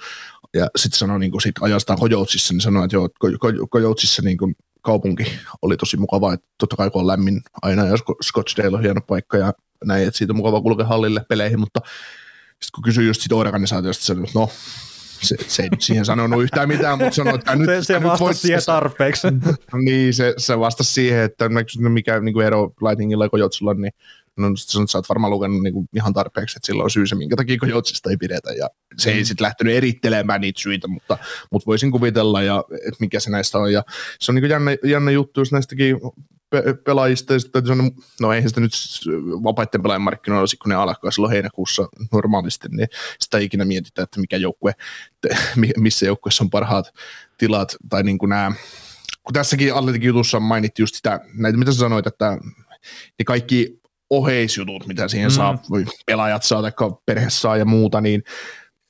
Ja sitten sanoi niin kuin sit ajastaan Kojoutsissa, niin sanoi, että joo, Kojoutsissa niin kuin kaupunki oli tosi mukava, että totta kai kun on lämmin aina ja Scottsdale on hieno paikka ja näin, että siitä on mukava kulkea hallille peleihin, mutta sitten kun kysyin just siitä organisaatiosta, sanoin, että no, se, se ei nyt siihen sanonut yhtään mitään, mutta sanoi, että nyt... Se, se vastasi siihen tarpeeksi. niin, se, se vastasi siihen, että mikä niin kuin ero Lightningilla ja Kojotsulla, niin no sanot, että sä oot varmaan lukenut niin kuin ihan tarpeeksi, että sillä on syy se, minkä takia Kojotsista ei pidetä, ja se ei mm. sitten lähtenyt erittelemään niitä syitä, mutta, mutta voisin kuvitella, ja, että mikä se näistä on, ja se on niin kuin jännä, jännä juttu, jos näistäkin pe- pelaajista, ja sitten no eihän sitä nyt vapaiden pelaajien markkinoilla, kun ne alkaa silloin heinäkuussa normaalisti, niin sitä ei ikinä mietitä, että mikä joukkue, missä joukkueessa on parhaat tilat, tai niin kuin nämä, kun tässäkin Atletikin jutussa mainittiin just sitä, näitä mitä sä sanoit, että ne kaikki oheisjutut, mitä siihen mm. saa, pelaajat saa tai perhe saa ja muuta, niin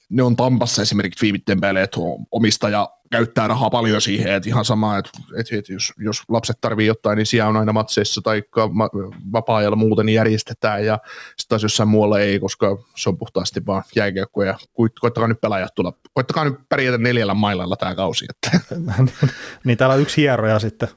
ne on Tampassa esimerkiksi viimitteen päälle, että omistaja käyttää rahaa paljon siihen, että ihan sama, että, että, että jos, jos lapset tarvii jotain, niin siellä on aina matseissa tai vapaa-ajalla muuten niin järjestetään ja sitten taas jossain muualla ei, koska se on puhtaasti vaan jääkiekko ja koittakaa nyt pelaajat tulla, koittakaa nyt pärjätä neljällä mailalla tämä kausi. Että. niin täällä on yksi hieroja sitten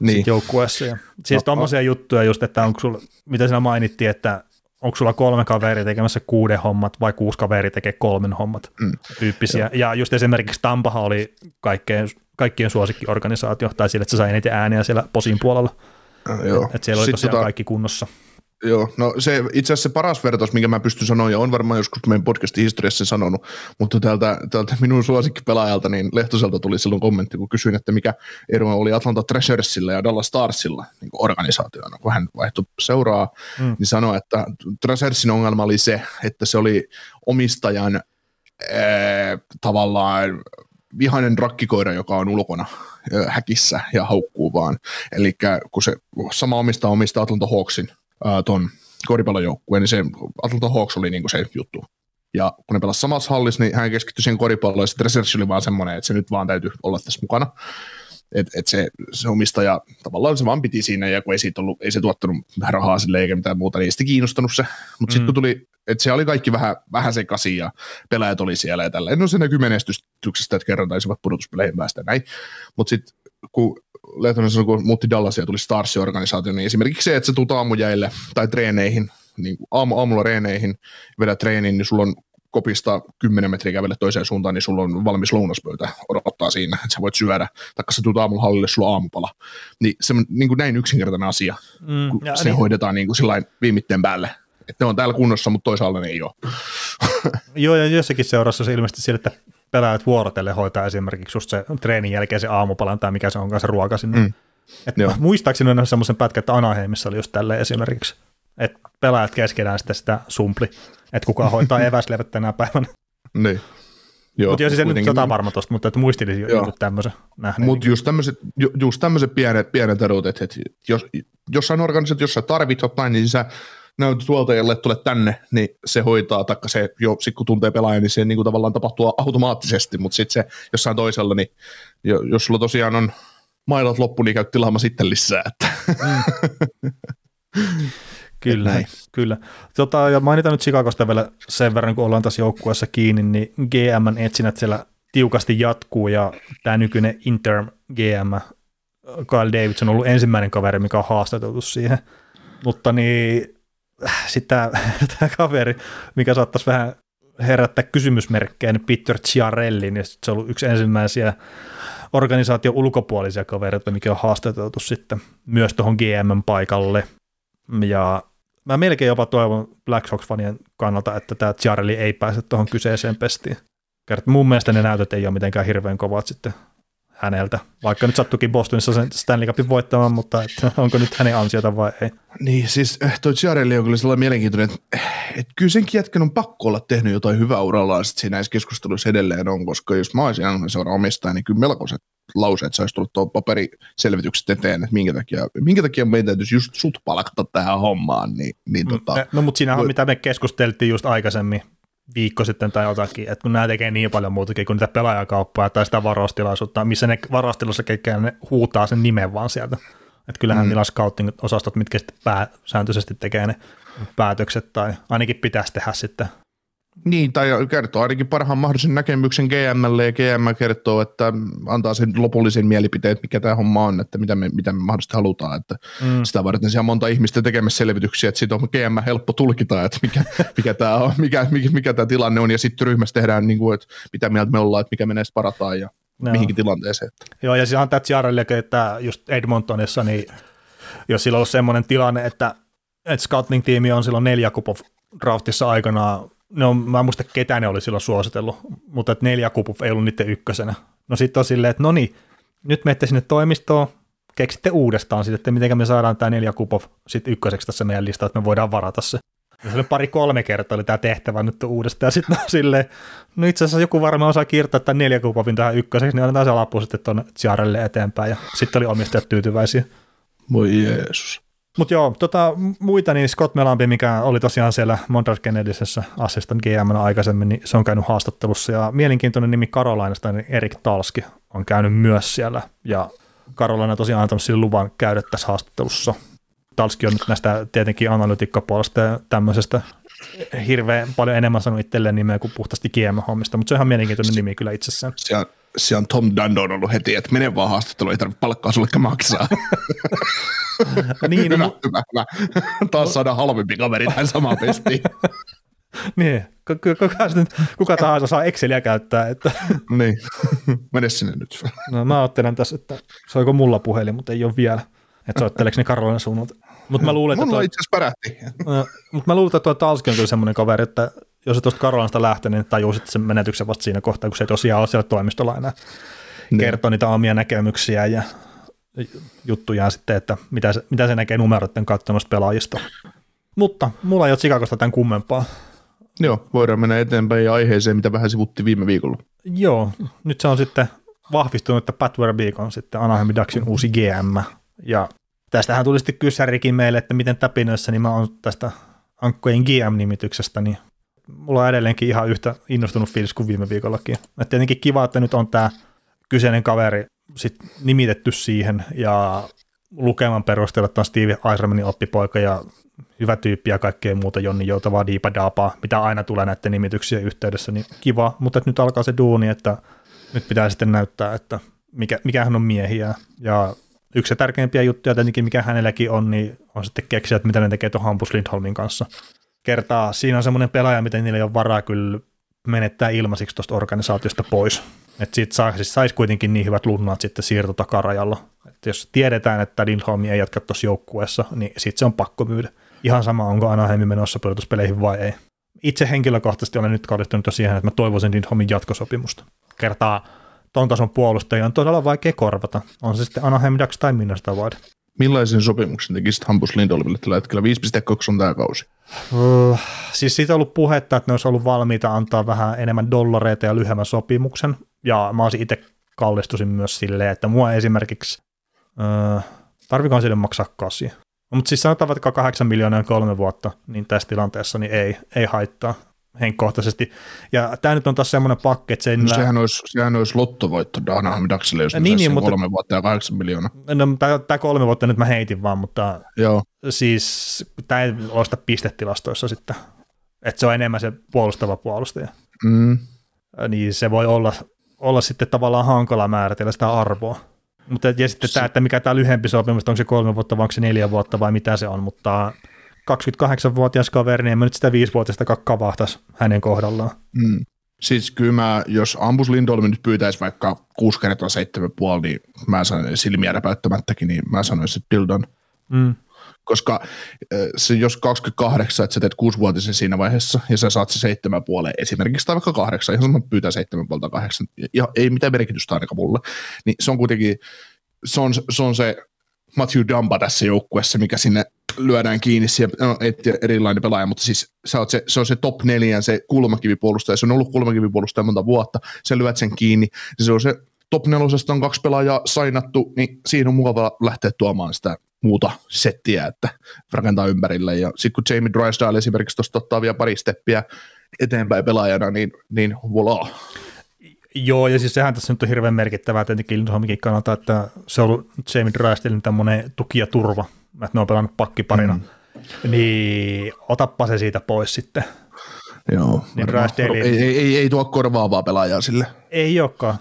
niin. sit joukkueessa. Ja, siis no, tuommoisia juttuja just, että onko sulla, mitä sinä mainittiin, että onko sulla kolme kaveria tekemässä kuuden hommat vai kuusi kaveria tekee kolmen hommat mm. tyyppisiä. Joo. Ja just esimerkiksi Tampaha oli kaikkein, kaikkien suosikkiorganisaatio, tai sille, että se sai eniten ääniä siellä posin puolella. Uh, joo. Et, et siellä oli Sitten tosiaan tota, kaikki kunnossa. Joo, no se itse asiassa se paras vertaus, minkä mä pystyn sanoa, ja on varmaan joskus meidän podcastin historiassa sanonut, mutta täältä, täältä minun suosikkipelaajalta, niin Lehtoselta tuli silloin kommentti, kun kysyin, että mikä ero oli Atlanta Treasuresilla ja Dallas Starsilla niin organisaationa, kun hän vaihtui seuraa, mm. niin sanoi, että Treasuresin ongelma oli se, että se oli omistajan ee, tavallaan vihainen rakkikoira, joka on ulkona häkissä ja haukkuu vaan. Eli kun se sama omistaa omistaa Atlanta Hawksin, tuon koripallojoukkueen, niin se Atlanta Hawks oli niin kuin se juttu. Ja kun ne pelasivat samassa hallissa, niin hän keskittyi siihen koripalloon, ja sitten research oli vaan semmoinen, että se nyt vaan täytyy olla tässä mukana. Että et se, se omistaja tavallaan se vaan piti siinä, ja kun ei, siitä ollut, ei se tuottanut rahaa sille eikä mitään muuta, niin ei sitten kiinnostanut se. Mutta sitten mm. kun tuli, että se oli kaikki vähän, vähän sekaisin, ja pelaajat oli siellä ja tällä. No se näkyy menestyksestä, että kerran taisivat pudotuspeleihin päästä näin. Mutta sitten kun Lehtonen sanoi, kun muutti Dallasia tuli Starsin organisaatio, niin esimerkiksi se, että sä tuut aamujäille tai treeneihin, niin aamu, aamulla reeneihin, vedät treeniin, niin sulla on kopista 10 metriä kävelle toiseen suuntaan, niin sulla on valmis lounaspöytä odottaa siinä, että sä voit syödä, taikka sä tuut aamulla hallille, sulla on aamupala. Niin se on niin kuin näin yksinkertainen asia, mm, kun se niin. hoidetaan niin kuin viimitteen päälle. Että ne on täällä kunnossa, mutta toisaalta ne ei ole. Joo, ja jossakin seurassa se ilmeisesti sille, että pelaajat vuorotelle hoitaa esimerkiksi just se treenin jälkeen se aamupalan tai mikä se on se ruoka sinne. Mm. Et muistaakseni on semmoisen pätkän, että Anaheimissa oli just tälleen esimerkiksi, että pelaajat keskenään sitten sitä sumpli, että kuka hoitaa eväsleivät tänä päivänä. Niin. Mutta jos se nyt sata varma tosta, mutta että muistelisin joku tämmöisen nähneen. Mutta just tämmöiset, just tämmöiset pienet, pienet erot, että, että jos, jossain organisaatiossa tarvit jotain, niin sä näytä tuoltajalle tule tänne, niin se hoitaa, taikka se jo sit kun tuntee pelaajan, niin se niin kuin tavallaan tapahtuu automaattisesti, mutta sitten se jossain toisella, niin jos sulla tosiaan on mailat loppu, niin käyt tilaamaan sitten lisää. Että. Mm. Kyllä, näin. kyllä. Tota, ja mainitaan nyt Chicagosta vielä sen verran, kun ollaan tässä joukkueessa kiinni, niin GMn etsinät siellä tiukasti jatkuu, ja tämä nykyinen interim GM, Kyle Davidson on ollut ensimmäinen kaveri, mikä on haastateltu siihen. Mutta niin sitten tämä kaveri, mikä saattaisi vähän herättää kysymysmerkkejä, niin Peter Ciarelli, niin se on ollut yksi ensimmäisiä organisaation ulkopuolisia kavereita, mikä on haastateltu sitten myös tuohon GM-paikalle. Ja mä melkein jopa toivon Black Sox-fanien kannalta, että tämä Ciarelli ei pääse tuohon kyseiseen pestiin. Kert, mun mielestä ne näytöt ei ole mitenkään hirveän kovat sitten häneltä. Vaikka nyt sattukin Bostonissa sen Stanley Cupin voittamaan, mutta että onko nyt hänen ansiota vai ei. Niin, siis eh, toi Chiarelli on kyllä sellainen mielenkiintoinen, että, että kyllä senkin jätkän on pakko olla tehnyt jotain hyvää urallaan sit siinä näissä keskusteluissa edelleen on, koska jos mä olisin seuraan omistaja, niin kyllä melkoiset lauseet saisi tullut tuon paperiselvitykset eteen, että minkä takia, minkä takia meidän täytyisi just sut palkata tähän hommaan. Niin, niin Mm, tota, No mutta siinähän on voi- mitä me keskusteltiin just aikaisemmin viikko sitten tai jotakin, että kun nämä tekee niin paljon muutakin kuin niitä pelaajakauppaa tai sitä varaustilaisuutta, missä ne varaustilossa kekkään ne huutaa sen nimen vaan sieltä. Että kyllähän mm. niillä scouting-osastot, mitkä sitten pääsääntöisesti tekee ne päätökset tai ainakin pitäisi tehdä sitten. Niin, tai kertoo ainakin parhaan mahdollisen näkemyksen GMlle ja GM kertoo, että antaa sen lopullisen mielipiteen, että mikä tämä homma on, että mitä me, mitä me mahdollisesti halutaan. Että Mm. Sitä varten siellä on monta ihmistä tekemässä selvityksiä, että siitä on GM helppo tulkita, että mikä, mikä tämä on, mikä, mikä, mikä tämä tilanne on, ja sitten ryhmässä tehdään, niin kuin, että mitä mieltä me ollaan, että mikä menee parataan ja Joo. mihinkin tilanteeseen. Joo, ja siinä on tämä Chiarelli, että just Edmontonissa, niin jos sillä on ollut semmoinen tilanne, että, että scouting-tiimi on silloin neljä kupov draftissa aikanaan, no mä en muista ketä ne oli silloin suositellut, mutta että neljä kupov ei ollut niiden ykkösenä. No sitten on silleen, että no niin, nyt menette sinne toimistoon, keksitte uudestaan sitten, että miten me saadaan tämä neljä kupov sitten ykköseksi tässä meidän listalla, että me voidaan varata se. Ja se pari-kolme kertaa oli tämä tehtävä nyt uudestaan, ja sitten on silleen, no itse asiassa joku varmaan osaa kirjoittaa tämän neljä kupovin tähän ykköseksi, niin annetaan se lappu sitten tuonne Ciarelle eteenpäin, ja sitten oli omistajat tyytyväisiä. Voi Jeesus. Mutta joo, tota, muita, niin Scott Melampi, mikä oli tosiaan siellä Montreal Canadiensissa assistant GM aikaisemmin, niin se on käynyt haastattelussa, ja mielenkiintoinen nimi Karolainasta, niin Erik Talski on käynyt myös siellä, ja Karolaina tosiaan antanut sille luvan käydä tässä haastattelussa. Talski on nyt näistä tietenkin analytikkapuolesta ja tämmöisestä hirveän paljon enemmän sanonut itselleen nimeä kuin puhtaasti GM-hommista, mutta se on ihan mielenkiintoinen nimi kyllä itsessään. Siellä, siellä on Tom Dundon ollut heti, että mene vaan haastatteluun, ei tarvitse palkkaa sulle maksaa. niin, no, hyvä, mu- hyvä, hyvä. Taas saadaan halvempi kaveri tähän samaan pestiin. niin. Kuka, kuka, tahansa saa Exceliä käyttää, että niin, mene sinne nyt. No mä ajattelen tässä, että soiko mulla puhelin, mutta ei ole vielä. Että soitteleeko ne Karolina suunnalta. Mutta mä luulen, että Mulla toi, itse asiassa pärähti. no, mutta mä luulen, että tuo Talski on kyllä semmoinen kaveri, että jos se tuosta Karolanasta lähtee, niin tajuu sitten sen menetyksen vasta siinä kohtaa, kun se ei tosiaan ole siellä toimistolla enää. Niin. Kertoo niitä omia näkemyksiä ja juttuja sitten, että mitä se, mitä se näkee numeroiden kautta noista pelaajista. Mutta mulla ei ole Chicagosta tämän kummempaa. Joo, voidaan mennä eteenpäin ja aiheeseen, mitä vähän sivuttiin viime viikolla. Joo, nyt se on sitten vahvistunut, että Pat Verbeek on sitten Anaheim Ducksin uusi GM. Ja tästähän tuli sitten kysärikin meille, että miten täpinöissä niin mä oon tästä Ankkojen GM-nimityksestä, niin mulla on edelleenkin ihan yhtä innostunut fiilis kuin viime viikollakin. Et tietenkin kiva, että nyt on tämä kyseinen kaveri sit nimitetty siihen ja lukeman perusteella, että on Steve Eisermanin oppipoika ja hyvä tyyppi ja kaikkea muuta Jonni Joutavaa, Diipa Daapaa, mitä aina tulee näiden nimityksien yhteydessä, niin kiva, mutta nyt alkaa se duuni, että nyt pitää sitten näyttää, että mikä, mikä hän on miehiä ja yksi tärkeimpiä juttuja tietenkin, mikä hänelläkin on, niin on sitten keksiä, että mitä ne tekee tuon Hampus Lindholmin kanssa. Kertaa, siinä on semmoinen pelaaja, miten niillä ei ole varaa kyllä menettää ilmaisiksi tuosta organisaatiosta pois. Että siitä saa, siis saisi kuitenkin niin hyvät lunnat sitten siirto takarajalla. Että jos tiedetään, että Lindholm ei jatka tuossa joukkueessa, niin sitten se on pakko myydä. Ihan sama, onko Anaheim menossa pudotuspeleihin vai ei. Itse henkilökohtaisesti olen nyt kallistunut jo siihen, että mä toivoisin Lindholmin jatkosopimusta. Kertaa ton tason puolustajia on todella vaikea korvata. On se sitten Anaheim Ducks tai Minnesota Wild. Millaisen sopimuksen tekisit Hampus Lindolmille tällä hetkellä? 5,2 on tämä kausi. Öö, siis siitä on ollut puhetta, että ne olisi ollut valmiita antaa vähän enemmän dollareita ja lyhyemmän sopimuksen. Ja mä olisin itse kallistusin myös silleen, että mua esimerkiksi, öö, tarvikohan sille maksaa kasi. Mutta siis sanotaan vaikka 8 miljoonaa kolme vuotta, niin tässä tilanteessa niin ei, ei haittaa henkkohtaisesti. Ja tämä nyt on taas semmoinen pakke, että se ei No, niillä- sehän, olisi, sehän olisi lottovoitto Anaheim Ducksille, jos Niin, niin, niin, niin, mutta- kolme vuotta ja 8 miljoonaa. no, tämä kolme vuotta nyt mä heitin vaan, mutta Joo, siis tämä ei loista pistetilastoissa sitten. Että se on enemmän se puolustava puolustaja. mm. niin se voi olla, olla sitten tavallaan hankala määritellä sitä arvoa. Mutta ja sitten tämä, että mikä tämä lyhempi sopimus, onko se kolme vuotta vai onko se neljä vuotta vai mitä se on, mutta 28-vuotias kaveri, niin en mä nyt sitä viisivuotista kavahtaisi hänen kohdallaan. Mm. Siis kyllä mä, jos Ampus Lindholm nyt pyytäisi vaikka 6 kertaa 7,5, niin mä sanon silmiä räpäyttämättäkin, niin mä sanoisin, että Dildon. Mm. koska se, jos 28, että sä teet kuusivuotisen siinä vaiheessa, ja sä saat se seitsemän puoleen esimerkiksi, tai vaikka kahdeksan, ihan sama pyytää seitsemän puolta kahdeksan, ja ei mitään merkitystä ainakaan mulle, niin se on kuitenkin, se on se, on se Matthew Dumba tässä joukkueessa, mikä sinne lyödään kiinni, siellä, no, et erilainen pelaaja, mutta siis sä oot se, se on se top neljän, se kulmakivipuolustaja, se on ollut kulmakivipuolustaja monta vuotta, sä lyöt sen kiinni, niin se on se top nelosesta on kaksi pelaajaa sainattu, niin siinä on mukava lähteä tuomaan sitä muuta settiä, että rakentaa ympärille. Ja sitten kun Jamie Drysdale esimerkiksi tuosta ottaa vielä pari steppiä eteenpäin pelaajana, niin, niin voilà. Joo, ja siis sehän tässä nyt on hirveän merkittävää tietenkin Lindholmikin kannalta, että se on ollut Jamie Drysdalein tämmöinen tuki ja turva, että ne on pelannut pakkiparina. Mm. Niin otappa se siitä pois sitten. Joo, niin Drysdale... ei, ei, ei, ei, tuo korvaavaa pelaajaa sille. Ei olekaan,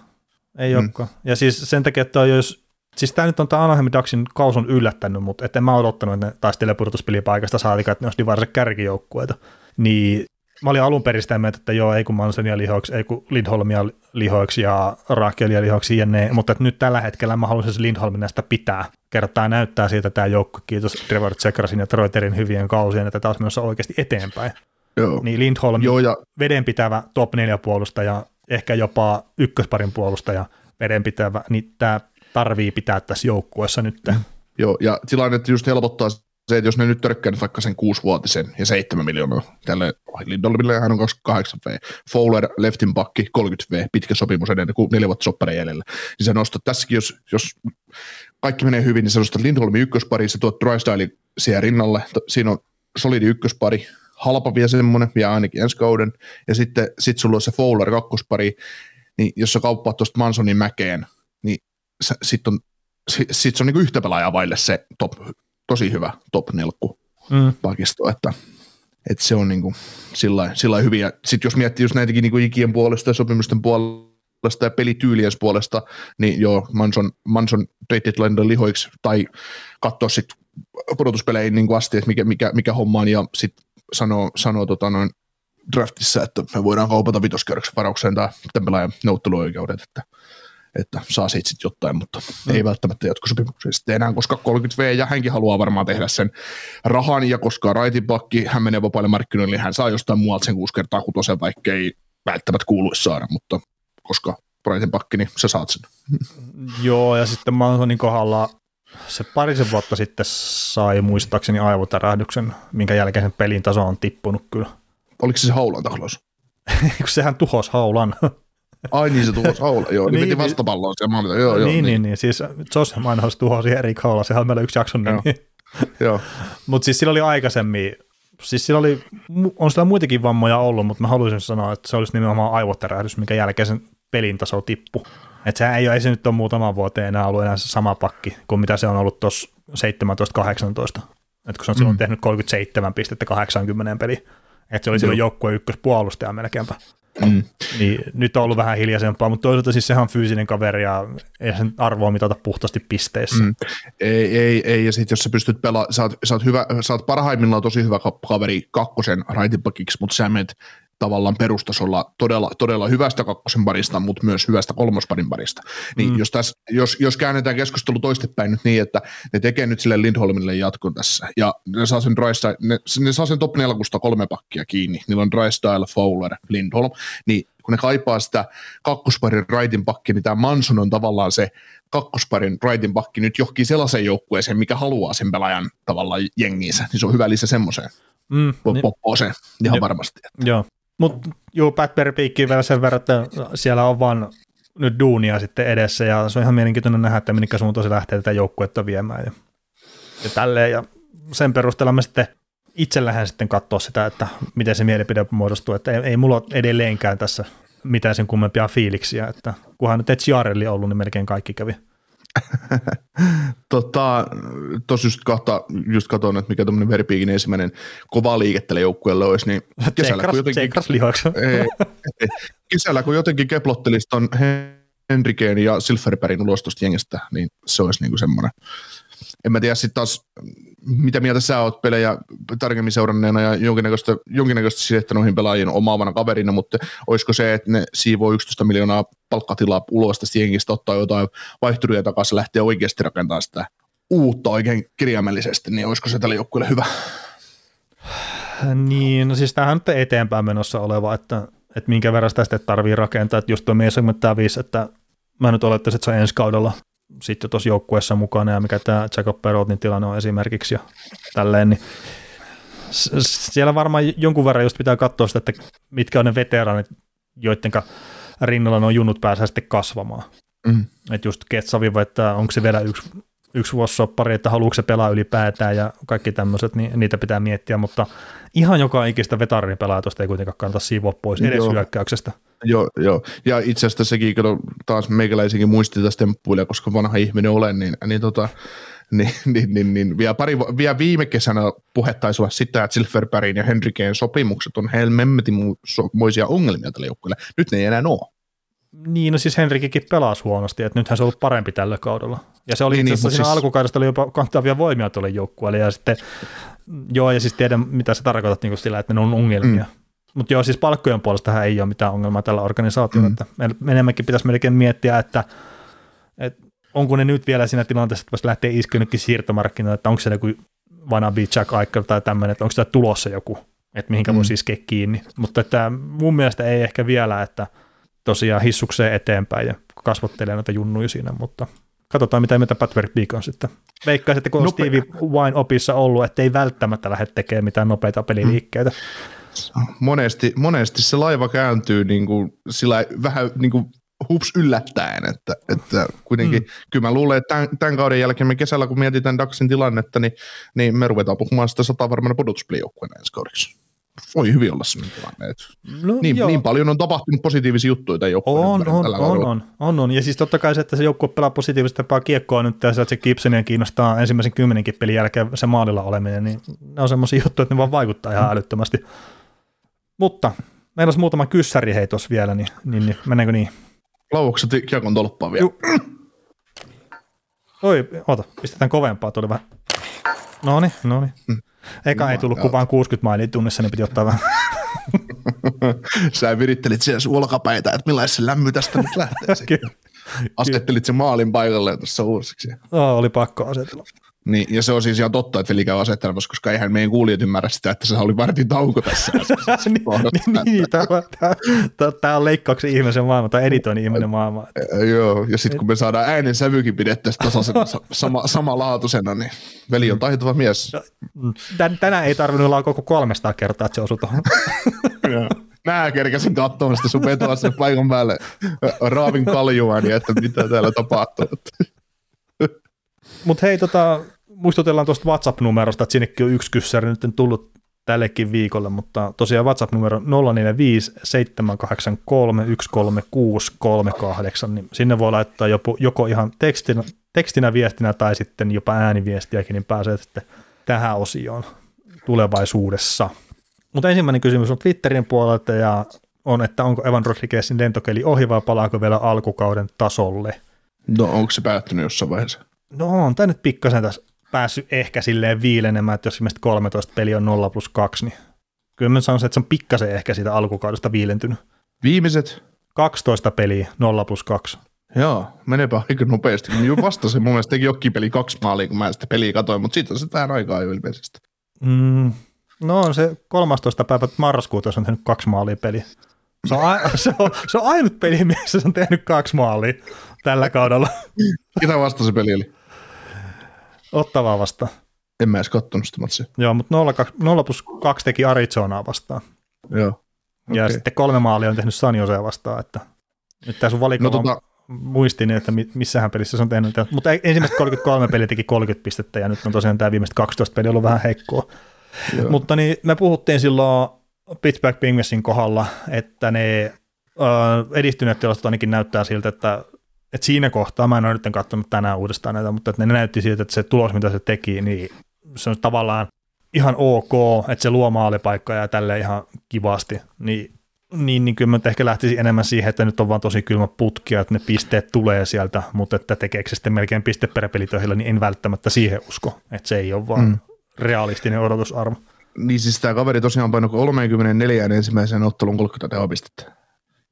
ei mm. olekaan. Ja siis sen takia, että jos, siis tämä nyt on tämä Anaheim Ducksin kaus on yllättänyt, mutta että mä odottanut, että ne taistelee pudotuspelipaikasta saatika, että ne olisi divarse kärkijoukkueita. Niin mä olin alun perin sitä mieltä, että joo, ei kun Mansonia lihoiksi, ei kun Lindholmia lihoiksi ja Rakelia lihoiksi jne, mutta että nyt tällä hetkellä mä haluaisin se Lindholmin näistä pitää. Kertaa näyttää siitä tämä joukko, kiitos Trevor Tsekrasin ja Troiterin hyvien kausien, että tämä olisi menossa oikeasti eteenpäin. Joo. Niin Lindholm, joo, ja... vedenpitävä top 4 puolustaja, ehkä jopa ykkösparin puolustaja, vedenpitävä, niin tämä tarvii pitää tässä joukkueessa nyt. Mm. Joo, ja tilannetta just helpottaa se, että jos ne nyt törkkää vaikka sen kuusivuotisen ja seitsemän miljoonaa tälle Lindolmille, hän on 28 V, Fowler, leftin pakki, 30 V, pitkä sopimus edelleen, kun neljä vuotta soppareja jäljellä, niin se nostat tässäkin, jos, jos kaikki menee hyvin, niin sä nostat Lindholmin ykköspari, sä tuot Drystyle siihen rinnalle, siinä on solidi ykköspari, halpa vielä semmoinen, vielä ainakin ensi kauden, ja sitten sit sulla on se Fowler kakkospari, niin jos sä kauppaat tuosta Mansonin mäkeen, niin sitten on, sit, sit se on niinku yhtä pelaajaa vaille se top tosi hyvä top nelkku mm. pakisto, että, että se on niin kuin sillä, sillä hyviä. Sitten jos miettii just näitäkin niin kuin ikien puolesta ja sopimusten puolesta ja pelityyliens puolesta, niin joo, Manson, Manson traded lihoiksi tai katsoa sitten pudotuspeleihin niin asti, että mikä, mikä, mikä homma on ja sitten sanoo, sanoo tota noin draftissa, että me voidaan kaupata vitoskerroksen varaukseen tai tämän pelaajan neuvotteluoikeudet, että että saa siitä sitten jotain, mutta mm. ei välttämättä jatkosopimuksia sitten enää, koska 30 V ja hänkin haluaa varmaan tehdä sen rahan, ja koska Raitin pakki, hän menee vapaille markkinoille, niin hän saa jostain muualta sen kuusi kertaa kutosen, vaikka ei välttämättä kuuluisi saada, mutta koska Raitin pakki, niin sä saat sen. Joo, ja sitten Mansonin kohdalla se parisen vuotta sitten sai muistaakseni aivotärähdyksen, minkä jälkeen sen pelin taso on tippunut kyllä. Oliko se se haulan taklaus? sehän tuhos haulan. Ai niin, se tuhosi Haula, joo, niin, niin piti vastapalloa siellä maalita, joo, joo. Niin, niin, niin, siis Josh Mainhals tuhosi Erik Haula, sehän on meillä yksi jakson nimi. Joo. mutta siis sillä oli aikaisemmin, siis sillä oli, on sillä muitakin vammoja ollut, mutta mä haluaisin sanoa, että se olisi nimenomaan aivotärähdys, minkä jälkeen sen pelin taso tippu. Että se ei, ei se nyt ole muutama vuoteen enää ollut enää se sama pakki kuin mitä se on ollut tuossa 17-18. Että kun se on mm. silloin tehnyt 37 pistettä 80 peli. Että se oli silloin joukkueen ykköspuolustaja melkeinpä. Mm. Niin nyt on ollut vähän hiljaisempaa, mutta toisaalta siis sehän on fyysinen kaveri ja ei sen arvoa mitata puhtaasti pisteissä. Mm. Ei, ei, ei, ja sitten jos sä pystyt pelaamaan, sä, sä, oot hyvä, sä oot parhaimmillaan tosi hyvä kaveri kakkosen raitipakiksi, mutta sä menet tavallaan perustasolla todella, todella hyvästä kakkosen parista, mutta myös hyvästä kolmosparin parista. Niin mm. jos, tässä, jos, jos käännetään keskustelu toistepäin nyt niin, että ne tekee nyt sille Lindholmille jatkon tässä, ja ne saa sen, Drystyle, ne, ne saa sen top nelkusta kolme pakkia kiinni, niillä on Drystyle, Fowler, Lindholm, niin kun ne kaipaa sitä kakkosparin raitin pakki, niin tämä Manson on tavallaan se kakkosparin raitin pakki nyt johonkin sellaiseen joukkueeseen, mikä haluaa sen pelaajan tavallaan jengiinsä, niin se on hyvä lisä semmoiseen. Mm, niin, Popposeen, ihan jo, varmasti. Joo, mutta juu, Pat piikkiin vielä sen verran, että siellä on vaan nyt duunia sitten edessä ja se on ihan mielenkiintoinen nähdä, että minkä suuntaan se lähtee tätä joukkuetta viemään ja, ja tälleen. Ja sen perusteella mä sitten itse lähden sitten katsoa sitä, että miten se mielipide muodostuu, että ei, ei mulla edelleenkään tässä mitään sen kummempia fiiliksiä, että kunhan nyt et Jarelli ollut, niin melkein kaikki kävi. tota, tos just, kahta, just katon, että mikä tuommoinen Verpiikin ensimmäinen kova liike tälle joukkueelle olisi, niin kesällä kun jotenkin, ei, kesällä kun jotenkin keplottelisi ton Henrikeen ja Silverbergin ulos tuosta jengistä, niin se olisi niinku semmoinen. En mä tiedä sitten taas, mitä mieltä sä oot pelejä tarkemmin seuranneena ja jonkinnäköistä, jonkinnäköistä sidettä noihin pelaajien omaavana kaverina, mutta olisiko se, että ne siivoo 11 miljoonaa palkkatilaa ulos tästä jengistä, ottaa jotain vaihturia takaisin lähteä oikeasti rakentamaan sitä uutta oikein kirjaimellisesti, niin olisiko se tälle joukkueelle hyvä? Niin, no siis tämähän on eteenpäin menossa oleva, että, että minkä verran sitä sitten tarvii rakentaa, että just tuo mies että mä nyt olettaisin, että se on ensi kaudella sitten tuossa joukkueessa mukana ja mikä tämä Jacob Perotin tilanne on esimerkiksi ja tälleen, niin siellä varmaan jonkun verran just pitää katsoa sitä, että mitkä on ne veteraanit, joiden rinnalla nuo junnut pääsee sitten kasvamaan. Mm. Että just Ketsavi, että onko se vielä yksi, yksi vuosisoppari, että haluatko se pelaa ylipäätään ja kaikki tämmöiset, niin niitä pitää miettiä, mutta ihan joka ikistä vetaarinipelaa tuosta ei kuitenkaan kannata siivoa pois edes Joo. hyökkäyksestä. Joo, joo. Ja itse asiassa sekin, kun taas meikäläisikin muisti tästä temppuilla, koska vanha ihminen olen, niin, niin tota, niin, niin, niin, niin vielä, pari, vielä viime kesänä puhe taisi olla sitä, että Silverbergin ja Henrikeen sopimukset on helmemmetimuisia ongelmia tälle joukkueelle. Nyt ne ei enää ole. Niin, no siis Henrikikin pelasi huonosti, että nythän se on ollut parempi tällä kaudella. Ja se oli niin, itse asiassa niin, siinä siis... alkukaudesta oli jopa kantavia voimia tuolle joukkueelle, ja sitten, joo, ja siis tiedän, mitä sä tarkoitat niin sillä, että ne on ongelmia. Mm. Mutta joo, siis palkkojen puolesta ei ole mitään ongelmaa tällä organisaatiolla, mm. että enemmänkin pitäisi melkein miettiä, että, että onko ne nyt vielä siinä tilanteessa, että voisi lähteä iskenytkin siirtomarkkinoille, että onko se joku wannabe Jack Eichel tai tämmöinen, että onko sitä tulossa joku, että mihinkä mm. voisi iskeä kiinni. Mutta että mun mielestä ei ehkä vielä, että tosiaan hissukseen eteenpäin ja kasvattelee noita junnuja siinä, mutta katsotaan mitä mitä Patrick Beacon sitten. Veikkaisin, että kun on Nope. Stevie Wine opissa ollut, että ei välttämättä lähde tekemään mitään nopeita peliliikkeitä. Mm. Monesti, monesti se laiva kääntyy niin kuin, sillä vähän niin kuin hups yllättäen, että, että kuitenkin mm. kyllä mä luulen, että tämän, tämän kauden jälkeen me kesällä, kun mietitään Daxin tilannetta, niin, niin me ruvetaan puhumaan sitä sata varmaan pudotuspelijoukkueen ensi kaudeksi. Voi hyvin olla sellainen tilanne. No, niin, niin, paljon on tapahtunut positiivisia juttuja tämän joukkueen on, on, on, on, on, on, on, Ja siis totta kai se, että se joukkue pelaa positiivisesti tapaa kiekkoa nyt, ja se, että se Gibsonia kiinnostaa ensimmäisen kymmenenkin pelin jälkeen se maalilla oleminen, niin ne on semmoisia juttuja, että ne vaan vaikuttaa ihan mm. Mutta meillä olisi muutama kyssäri hei vielä, niin, niin, niin mennäänkö niin? Lauvoksi kiekon tolppaa vielä. Ju- Oi, ota, pistetään kovempaa, tuli vähän. No niin, no niin. Eka no, ei tullut kuvaan 60 mailia tunnissa, niin piti ottaa vähän. Sä virittelit siellä sulkapäitä, että millaisen se lämmö tästä nyt lähtee. Asettelit sen maalin paikalle tuossa uusiksi. No, oli pakko asetella. Niin, ja se on siis ihan totta, että Veli käy asettelemassa, koska eihän meidän kuulijat ymmärrä sitä, että se oli vartin tauko tässä. niin, niin, niin tämä on leikkauksen ihmisen maailma, tai editoinnin ihminen maailma. Joo, ja sitten kun me saadaan äänen sävykin pidettä tasaisena, sama, samalaatuisena, niin veli on taitava mies. Tänään ei tarvinnut olla koko 300 kertaa, että se osui tuohon. Mä kerkäsin katsomaan sitä sun vetoa sen paikan päälle raavin kaljuani, että mitä täällä tapahtuu. Mutta hei, tota, muistutellaan tuosta WhatsApp-numerosta, että sinnekin on yksi kyssäri nyt tullut tällekin viikolle, mutta tosiaan WhatsApp-numero 045 783 13638, niin sinne voi laittaa joko, joko ihan tekstinä, tekstinä viestinä tai sitten jopa ääniviestiäkin, niin pääsee sitten tähän osioon tulevaisuudessa. Mutta ensimmäinen kysymys on Twitterin puolelta ja on, että onko Evan Rodriguezin lentokeli ohi vai palaako vielä alkukauden tasolle? No onko se päättynyt jossain vaiheessa? No on tämä nyt pikkasen tässä päässyt ehkä silleen viilenemään, että jos esimerkiksi 13 peli on 0 plus 2, niin kyllä mä sanoisin, että se on pikkasen ehkä siitä alkukaudesta viilentynyt. Viimeiset? 12 peliä 0 plus 2. Joo, menepä aika nopeasti. Mä vastasin, mun mielestä teki jokin peli kaksi maalia, kun mä sitä peliä katsoin, mutta siitä on se vähän aikaa jo ilmeisesti. Mm, no on se 13. päivä marraskuuta, jos on tehnyt kaksi maalia peli. Se on, a, se, on, se on ainut peli, missä se on tehnyt kaksi maalia tällä kaudella. Ketä vasta se peli oli? Ottavaa vastaan. En mä edes kattonut sitä matsia. Joo, mutta 0, 0 plus 2 teki Arizonaa vastaan. Joo. Ja okay. sitten kolme maalia on tehnyt San Josea vastaan, että nyt tässä on valikoima no, tota... muistin, että missähän pelissä se on tehnyt. Mutta ensimmäiset 33 peliä teki 30 pistettä ja nyt on tosiaan tämä viimeiset 12 peliä ollut vähän heikkoa. Joo. Mutta niin, me puhuttiin silloin Pittsburgh Penguinsin kohdalla, että ne edistyneet tilastot ainakin näyttää siltä, että et siinä kohtaa, mä en ole nyt katsonut tänään uudestaan näitä, mutta ne näytti siltä, että se tulos, mitä se teki, niin se on tavallaan ihan ok, että se luo maalipaikkoja ja tälle ihan kivasti, niin, niin, niin kyllä mä ehkä lähtisin enemmän siihen, että nyt on vaan tosi kylmä putki, että ne pisteet tulee sieltä, mutta että tekeekö se sitten melkein piste per pelitöhillä, niin en välttämättä siihen usko, että se ei ole vaan mm. realistinen odotusarvo. Niin siis tämä kaveri tosiaan painoi 34 ensimmäisen ottelun 30 tehopistettä.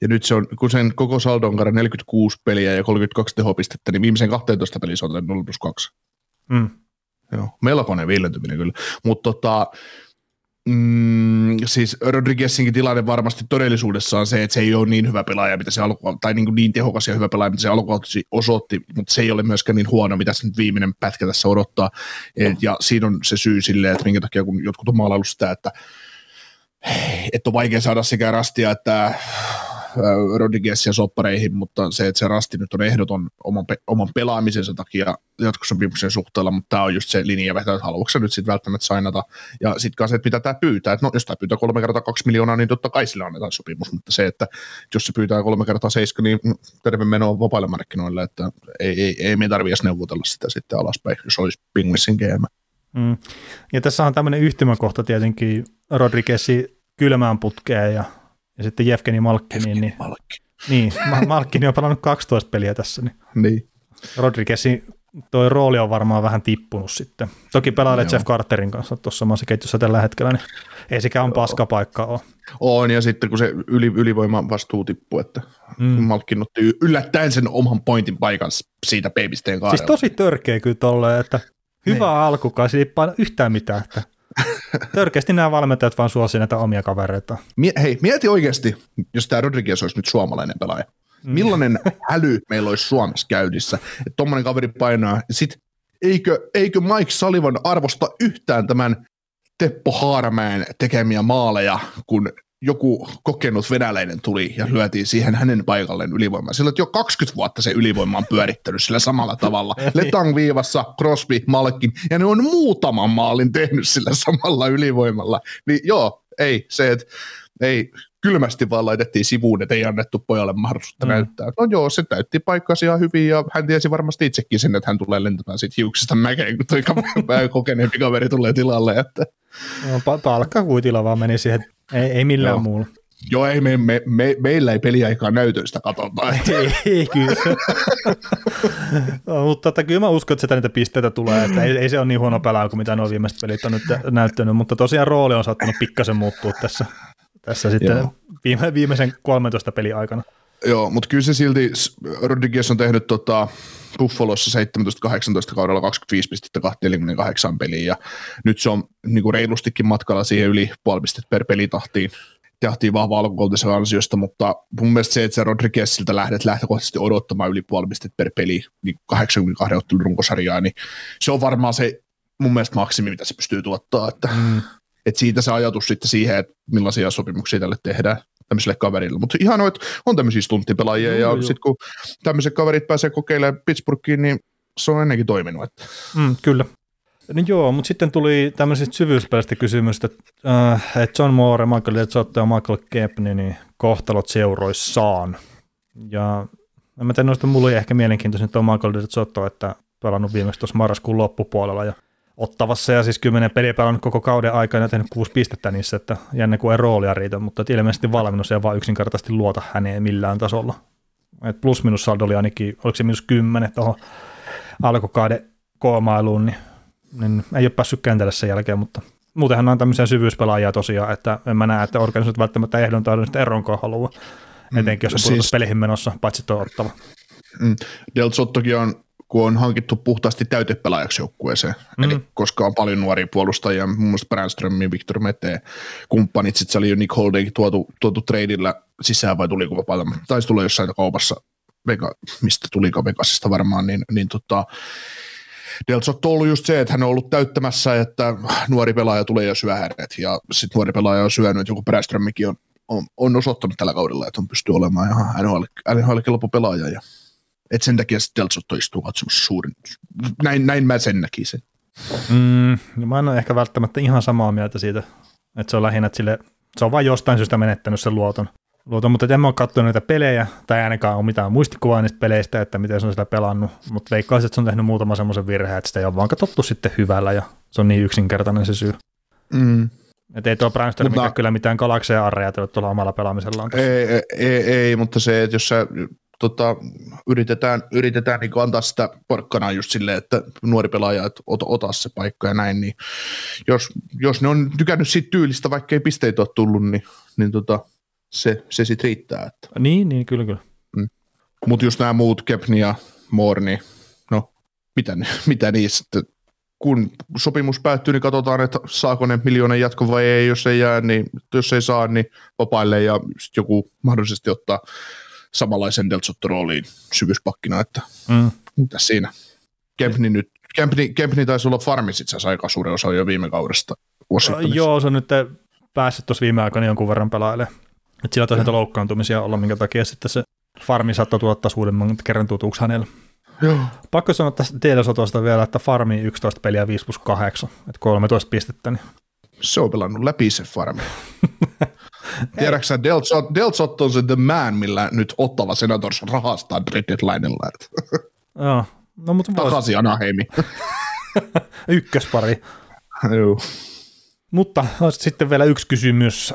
Ja nyt se on, kun sen koko saldo on 46 peliä ja 32 tehopistettä, niin viimeisen 12 pelissä on 0 plus 2. Mm. Joo, melkoinen viilentyminen kyllä. Mutta tota, mm, siis Rodriguezinkin tilanne varmasti todellisuudessa on se, että se ei ole niin hyvä pelaaja, mitä se alku, tai niin, kuin niin tehokas ja hyvä pelaaja, mitä se alkukautesi osoitti, mutta se ei ole myöskään niin huono, mitä se nyt viimeinen pätkä tässä odottaa. Et, ja siinä on se syy silleen, että minkä takia kun jotkut on maalaillut sitä, että, että on vaikea saada sekä rastia että Rodriguezia soppareihin, mutta se, että se rasti nyt on ehdoton oman, pe- oman pelaamisensa takia jatkosopimuksen suhteella, mutta tämä on just se linja että haluatko nyt sitten välttämättä sainata. Ja sitten kanssa, että mitä tämä pyytää, että no jos tämä pyytää kolme kertaa kaksi miljoonaa, niin totta kai sillä annetaan sopimus, mutta se, että jos se pyytää kolme kertaa seiska, niin terve meno vapaille markkinoille, että ei, ei, ei me tarvitse neuvotella sitä sitten alaspäin, jos olisi Pingvissin GM. Mm. Ja tässä on tämmöinen yhtymäkohta tietenkin Rodriguezin kylmään putkeen ja ja sitten Jevgeni Malkkini, niin, Malkki. niin Malkkini on pelannut 12 peliä tässä, niin, Niin. Rodriguezin toi rooli on varmaan vähän tippunut sitten. Toki pelailee Joo. Jeff Carterin kanssa tuossa samassa ketjussa tällä hetkellä, niin ei sekään on paskapaikka ole. On, ja sitten kun se yli, ylivoima vastuu tippuu, että Mm. Malkin otti yllättäen sen oman pointin paikan siitä babysteen kaarelta. Siis tosi törkeä kyllä tolleen, että hyvä Niin. alku, kai ei paina yhtään mitään. Että törkeästi nämä valmentajat vaan suosii näitä omia kavereita. Mie- hei, mieti oikeasti, jos tämä Rodriguez olisi nyt suomalainen pelaaja. Mm. Millainen äly meillä olisi Suomessa käynnissä, että tommonen kaveri painaa. Sitten eikö, eikö Mike Sullivan arvosta yhtään tämän Teppo Haaramäen tekemiä maaleja, kun joku kokenut venäläinen tuli ja lyötiin siihen hänen paikalleen ylivoimaa. Sillä jo 20 vuotta se ylivoima on pyörittänyt sillä samalla tavalla. Letang viivassa, Crosby, Malkin, ja ne on muutaman maalin tehnyt sillä samalla ylivoimalla. Niin joo, ei se, että ei, kylmästi vaan laitettiin sivuun, että ei annettu pojalle mahdollisuutta Mm. näyttää. No joo, se täytti paikkansa ihan hyvin ja hän tiesi varmasti itsekin sen, että hän tulee lentämään siitä hiuksista mäkeen, kun toi kokeneempi kaveri tulee tilalle. Että. No, pa- palkkakuitilla vaan meni siihen, ei, ei millään Joo. muulla. Joo, ei, me, me, me, meillä ei peliaikaa näytöistä katsota. ei, ei kyllä. no, mutta tota, kyllä mä uskon, että sitä niitä pisteitä tulee, että ei, ei se ole niin huono pelaaja kuin mitä nuo viimeiset pelit on nyt näyttänyt, mutta tosiaan rooli on saattanut pikkasen muuttua tässä, tässä sitten Joo. viime, viimeisen 13 pelin aikana. Joo, mutta kyllä se silti, Rodriguez on tehnyt tota, Buffalossa 17-18 kaudella 25 pistettä 48 peliin ja nyt se on niinku reilustikin matkalla siihen yli puoli pistettä per pelitahtiin tehtiin vahva alkukoltisen ansiosta, mutta mun mielestä se, että sä Rodriguezilta lähdet lähtökohtaisesti odottamaan yli puoli pistettä per peli, niin 82 ottelun runkosarjaa, niin se on varmaan se mun mielestä maksimi, mitä se pystyy tuottaa, että Mm. et siitä se ajatus sitten siihen, että millaisia sopimuksia tälle tehdään tämmöiselle kaverille. Mutta ihan että on tämmöisiä stunttipelaajia Joo, ja sitten kun tämmöiset kaverit pääsee kokeilemaan Pittsburghiin, niin se on ennenkin toiminut. Että. Mm, kyllä. Niin joo, mutta sitten tuli tämmöisistä syvyyspelistä kysymys, että äh, että John Moore, Michael Detzotto ja Michael Kepni, niin kohtalot seuroissaan. Ja en mä tiedä, noista mulla oli ehkä mielenkiintoisin tuo Michael Detzotto, että pelannut viimeksi tuossa marraskuun loppupuolella ja ottavassa ja siis kymmenen peliä pelannut koko kauden aikana ja tehnyt kuusi pistettä niissä, että jännä kuin ei roolia riitä, mutta ilmeisesti valmennus ei vaan yksinkertaisesti luota häneen millään tasolla. Et plus-minus saldo oli ainakin, oliko se minus kymmenen tuohon alkukauden koomailuun, niin, niin ei ole päässyt kentälle sen jälkeen, mutta muutenhan on tämmöisiä syvyyspelaajia tosiaan, että en mä näe, että organisaatiot välttämättä ehdon taidon eronkoa haluaa, etenkin jos on siis- peleihin menossa, paitsi tuo ottava. Mm. Del on, kun on hankittu puhtaasti täytepelaajaksi joukkueeseen, mm. eli koska on paljon nuoria puolustajia, muun muassa Brandströmin, Victor Mete, kumppanit, sitten se oli jo Nick Holdenkin tuotu, tuotu tradeilla sisään vai tuliko vapaata, taisi tulla jossain kaupassa, Vega, mistä tuliko Vegasista varmaan, niin, niin tota, Del on ollut just se, että hän on ollut täyttämässä, että nuori pelaaja tulee ja syö hänet, ja sitten nuori pelaaja on syönyt, että joku Brandströmikin on, on, on osoittanut tällä kaudella, että on pystyy olemaan ihan NHL, NHL kelpo pelaaja, ja et sen takia Zotto istuu katsomassa suurin. Näin, näin mä sen näkisin. Mm, no mä en ole ehkä välttämättä ihan samaa mieltä siitä, että se on lähinnä, että sille, se on vain jostain syystä menettänyt sen luoton. luoton mutta en mä ole katsonut niitä pelejä, tai ainakaan ole mitään muistikuvaa niistä peleistä, että miten se on sitä pelannut, mutta veikkaisin, että se on tehnyt muutama semmoisen virheen, että sitä ei ole vaan katsottu sitten hyvällä, ja se on niin yksinkertainen se syy. Mm. Että ei tuo Mutta- mikä kyllä mitään galakseja arreja tuolla omalla pelaamisellaan. Ei, ei, ei, ei, mutta se, että jos sä tota, yritetään, yritetään niin antaa sitä porkkanaa just silleen, että nuori pelaaja, että ota, ota se paikka ja näin, niin jos, jos ne on tykännyt siitä tyylistä, vaikka ei pisteitä ole tullut, niin, niin tota, se, se sitten riittää. Että. Niin, niin, kyllä, kyllä. Mutta just nämä muut, Kepni ja Moore, niin no, mitä, mitä niistä, kun sopimus päättyy, niin katsotaan, että saako ne miljoonan jatko vai ei, jos ei jää, niin jos ei saa, niin vapaille ja sit joku mahdollisesti ottaa samanlaisen Delzotto-rooliin syvyyspakkina, että mm. mitä siinä. Kempni nyt, Kempni, Kempni taisi olla farmis itse asiassa aika suurin osa jo viime kaudesta. Joo, se on nyt päässyt tuossa viime aikoina jonkun verran pelaajalle. Että sillä tosiaan loukkaantumisia olla, minkä takia sitten se farmi saattoi tuottaa suuremman kerran tutuksi hänelle. Joo. Pakko sanoa tästä Telesotosta vielä, että farmi 11 peliä 5 plus 8, että 13 pistettä. Niin. Se on pelannut läpi se farmi. Tiedätkö Delzot, on se the man, millä nyt ottava Senators rahastaa deadlinella. Joo. No, mutta Takaisin vois... Anaheimi. Ykköspari. Joo. Mutta sitten vielä yksi kysymys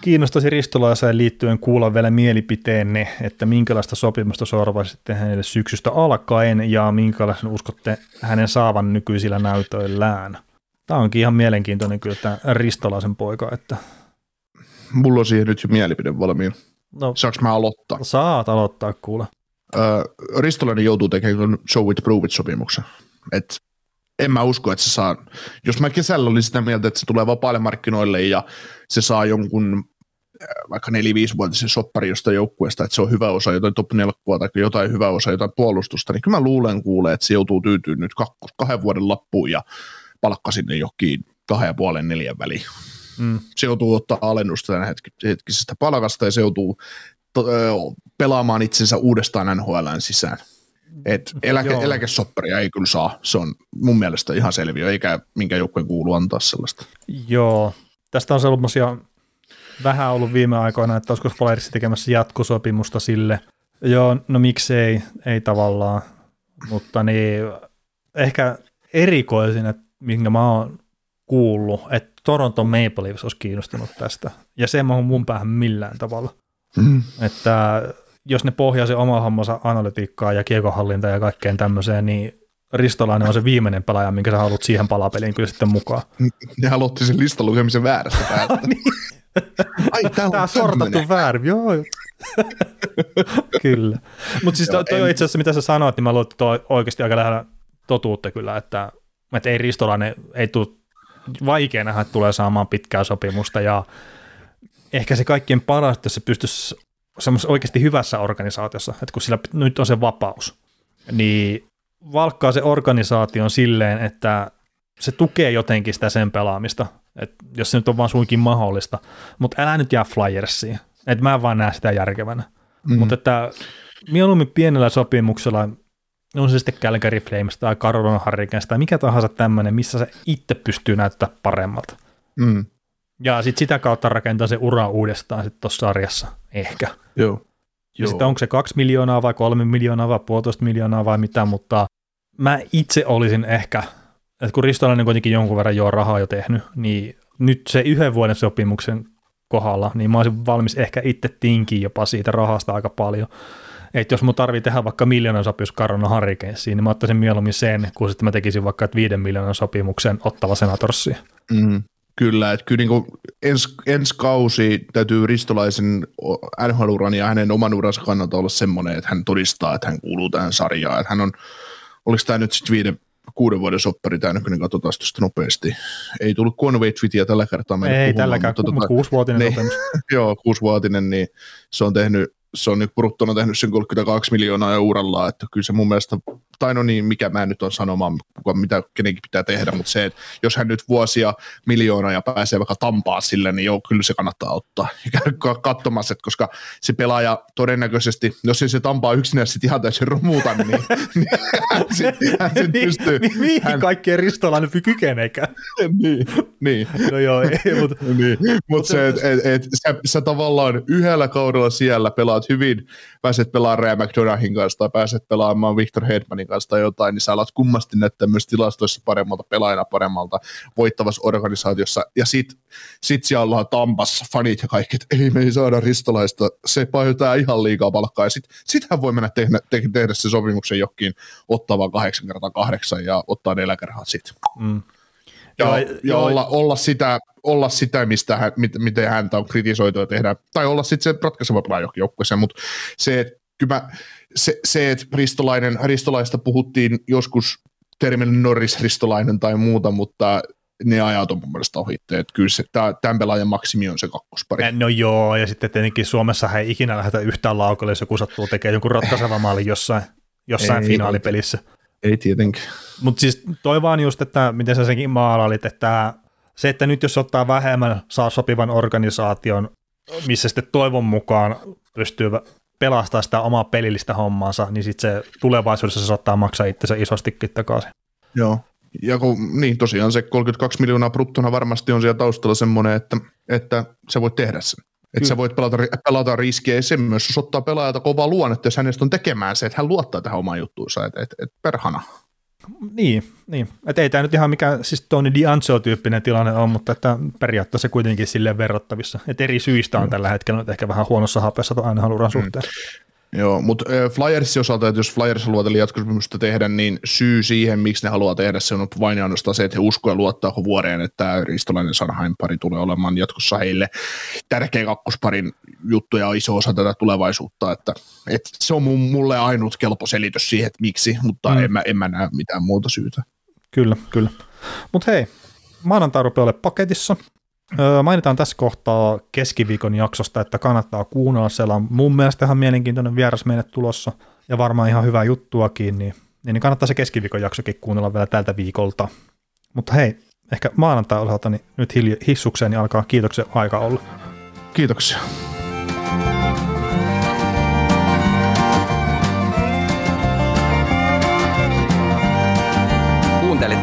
kiinnostaisi ristolaiseen liittyen kuulla vielä mielipiteenne, että minkälaista sopimusta sorvaisitte hänelle syksystä alkaen ja minkälaisen uskotte hänen saavan nykyisillä näytöillään. Tämä onkin ihan mielenkiintoinen kyllä tämä ristolaisen poika. Että... Mulla on siihen nyt jo mielipide valmiin. No, Saanko mä aloittaa? Saat aloittaa kuule. Öö, Ristolainen joutuu tekemään show it prove it sopimuksen. Et en mä usko, että se saa, jos mä kesällä olin sitä mieltä, että se tulee vapaille markkinoille ja se saa jonkun äh, vaikka 4-5-vuotisen soppari jostain joukkueesta, että se on hyvä osa jotain top 4 tai jotain hyvä osa jotain puolustusta, niin kyllä mä luulen kuulee, että se joutuu tyytyy nyt kahden vuoden lappuun ja palkka sinne johonkin kahden ja puolen neljän väliin. Mm. Se joutuu ottaa alennusta tämän hetkisestä palkasta ja se joutuu to, pelaamaan itsensä uudestaan NHLn sisään. Et eläke, eläkesopparia ei kyllä saa, se on mun mielestä ihan selviö, eikä minkä joukkueen kuulu antaa sellaista. Joo, tästä on sellaisia vähän ollut viime aikoina, että olisiko Flyers tekemässä jatkosopimusta sille. Joo, no miksei, ei tavallaan, mutta niin ehkä erikoisin, että minkä mä oon kuullut, että Toronto Maple Leafs olisi kiinnostunut tästä, ja se ei mun päähän millään tavalla. Mm. Että jos ne pohjaa se oma hommansa analytiikkaa ja kiekohallinta ja kaikkeen tämmöiseen, niin Ristolainen on se viimeinen pelaaja, minkä sä haluat siihen palapeliin kyllä sitten mukaan. Ne halutti sen listan lukemisen väärästä päästä. niin. Ai, tää, tää on sortattu väärin, joo. kyllä. Mutta siis toi, toi en... itse asiassa, mitä sä sanoit, niin mä luulen, että toi oikeasti aika lähellä totuutta kyllä, että, että ei Ristolainen, ei tule vaikea nähdä, että tulee saamaan pitkää sopimusta ja ehkä se kaikkien paras, että se pystyisi semmoisessa oikeasti hyvässä organisaatiossa, että kun sillä nyt on se vapaus, niin valkkaa se organisaation silleen, että se tukee jotenkin sitä sen pelaamista, että jos se nyt on vaan suinkin mahdollista, mutta älä nyt jää Flyersiin, että mä en vaan näe sitä järkevänä. Mm. Mutta että mieluummin pienellä sopimuksella, on se sitten Calgary Flames tai Carolina Hurricanes tai mikä tahansa tämmöinen, missä se itse pystyy näyttämään paremmalta. Mm. Ja sitten sitä kautta rakentaa se ura uudestaan sitten tuossa sarjassa, ehkä. Joo. Ja sitten onko se kaksi miljoonaa vai kolme miljoonaa vai puolitoista miljoonaa vai mitä, mutta mä itse olisin ehkä, että kun Ristolainen kuitenkin jonkun verran jo rahaa jo tehnyt, niin nyt se yhden vuoden sopimuksen kohdalla, niin mä olisin valmis ehkä itse tinkiä jopa siitä rahasta aika paljon. Että jos mun tarvii tehdä vaikka miljoonan sopimus Karona Harrikensiin, niin mä ottaisin mieluummin sen, kun sitten mä tekisin vaikka viiden miljoonan sopimuksen ottava senatorssiin. Mm. Kyllä, että kyllä niin ens, ensi kausi täytyy Ristolaisen nhl ja hänen oman uransa kannalta olla semmoinen, että hän todistaa, että hän kuuluu tähän sarjaan. Että hän on, oliko tämä nyt sitten viiden, kuuden vuoden soppari, tämä nykyinen katsotaan tuosta nopeasti. Ei tullut Conway Twittiä tällä kertaa Ei tälläkään, mutta, mutta kuusivuotinen niin, sopimus. joo, kuusivuotinen, niin se on tehnyt se on nyt bruttona tehnyt sen 32 miljoonaa euralla, että kyllä se mun mielestä, tai no niin, mikä mä nyt on sanomaan, mitä kenenkin pitää tehdä, mutta se, että jos hän nyt vuosia miljoonaa ja pääsee vaikka tampaa sille, niin joo, kyllä se kannattaa ottaa ja käydä katsomassa, että koska se pelaaja todennäköisesti, jos ei se tampaa yksinäisesti ihan täysin romuuta, niin, niin hän sitten hän sit niin, pystyy. Niin, mihin hän... kaikkeen ristolainen kykeneekään? niin, niin. No joo, ei, mutta... niin, mutta se, että et, et, sä, sä tavallaan yhdellä kaudella siellä pelaat hyvin, pääset pelaamaan Ray McDonaghin kanssa tai pääset pelaamaan Victor Hedmanin kanssa tai jotain, niin sä alat kummasti näyttää myös tilastoissa paremmalta, pelaajana paremmalta, voittavassa organisaatiossa. Ja sit, sit siellä ollaan Tampassa, fanit ja kaikki, että ei me ei saada ristolaista, se painotaan ihan liikaa palkkaa. Ja sit, hän voi mennä tehdä, te, tehdä se sopimuksen jokin, ottaa vaan kahdeksan kertaa kahdeksan ja ottaa neljäkerhat sit. Mm. Ja, ja, ja olla, olla, sitä, olla sitä, mistä hän, miten häntä on kritisoitu ja tehdä, tai olla sitten se ratkaiseva pelaaja johonkin joukkueeseen, mutta se, että kyllä mä, se, se, että Ristolainen, Ristolaista puhuttiin joskus termille Norris Ristolainen tai muuta, mutta ne ajat on mun mielestä ohitte. Että kyllä se, tämän pelaajan maksimi on se kakkospari. No joo, ja sitten tietenkin Suomessa ei ikinä lähdetä yhtään laukalle, jos joku sattuu tekemään jonkun ratkaisevan maalin jossain, jossain ei, finaalipelissä. Ei tietenkin. Mutta siis toi vaan just, että miten sä senkin maalailit, että se, että nyt jos ottaa vähemmän, saa sopivan organisaation, missä sitten toivon mukaan pystyy pelastaa sitä omaa pelillistä hommaansa, niin sitten se tulevaisuudessa se saattaa maksaa itsensä isostikin takaisin. Joo, ja kun, niin tosiaan se 32 miljoonaa bruttona varmasti on siellä taustalla semmoinen, että, että sä voit tehdä sen. Että sä voit pelata, pelata riskiä sen myös, jos ottaa pelaajalta kovaa luonnetta, jos hänestä on tekemään se, että hän luottaa tähän omaan juttuunsa, että et, et perhana. Niin, niin. että ei tämä nyt ihan mikään siis Tony D'Angelo-tyyppinen tilanne on, mutta että periaatteessa kuitenkin silleen verrattavissa. Että eri syistä on mm. tällä hetkellä nyt ehkä vähän huonossa hapessa tuon aina haluran mm. suhteen. Mm. Joo, mutta Flyersin osalta, että jos Flyers haluaa tällä jatkosopimusta tehdä, niin syy siihen, miksi ne haluaa tehdä, se on vain ainoastaan se, että he uskoo ja luottaa vuoreen, että tämä ristolainen Sanheim pari tulee olemaan jatkossa heille tärkeä kakkosparin juttu ja iso osa tätä tulevaisuutta, että, että se on mulle ainut kelpo selitys siihen, että miksi, mutta mm. en, mä, en mä näe mitään muuta syytä. Kyllä, kyllä. Mutta hei, maanantai rupeaa paketissa. Mainitaan tässä kohtaa keskiviikon jaksosta, että kannattaa kuunnella. Siellä on mun mielestä ihan mielenkiintoinen vieras meille tulossa ja varmaan ihan hyvää juttuakin, niin, niin kannattaa se keskiviikon jaksokin kuunnella vielä tältä viikolta. Mutta hei, ehkä maanantai osalta niin nyt hissukseen niin alkaa kiitoksen aika olla. Kiitoksia.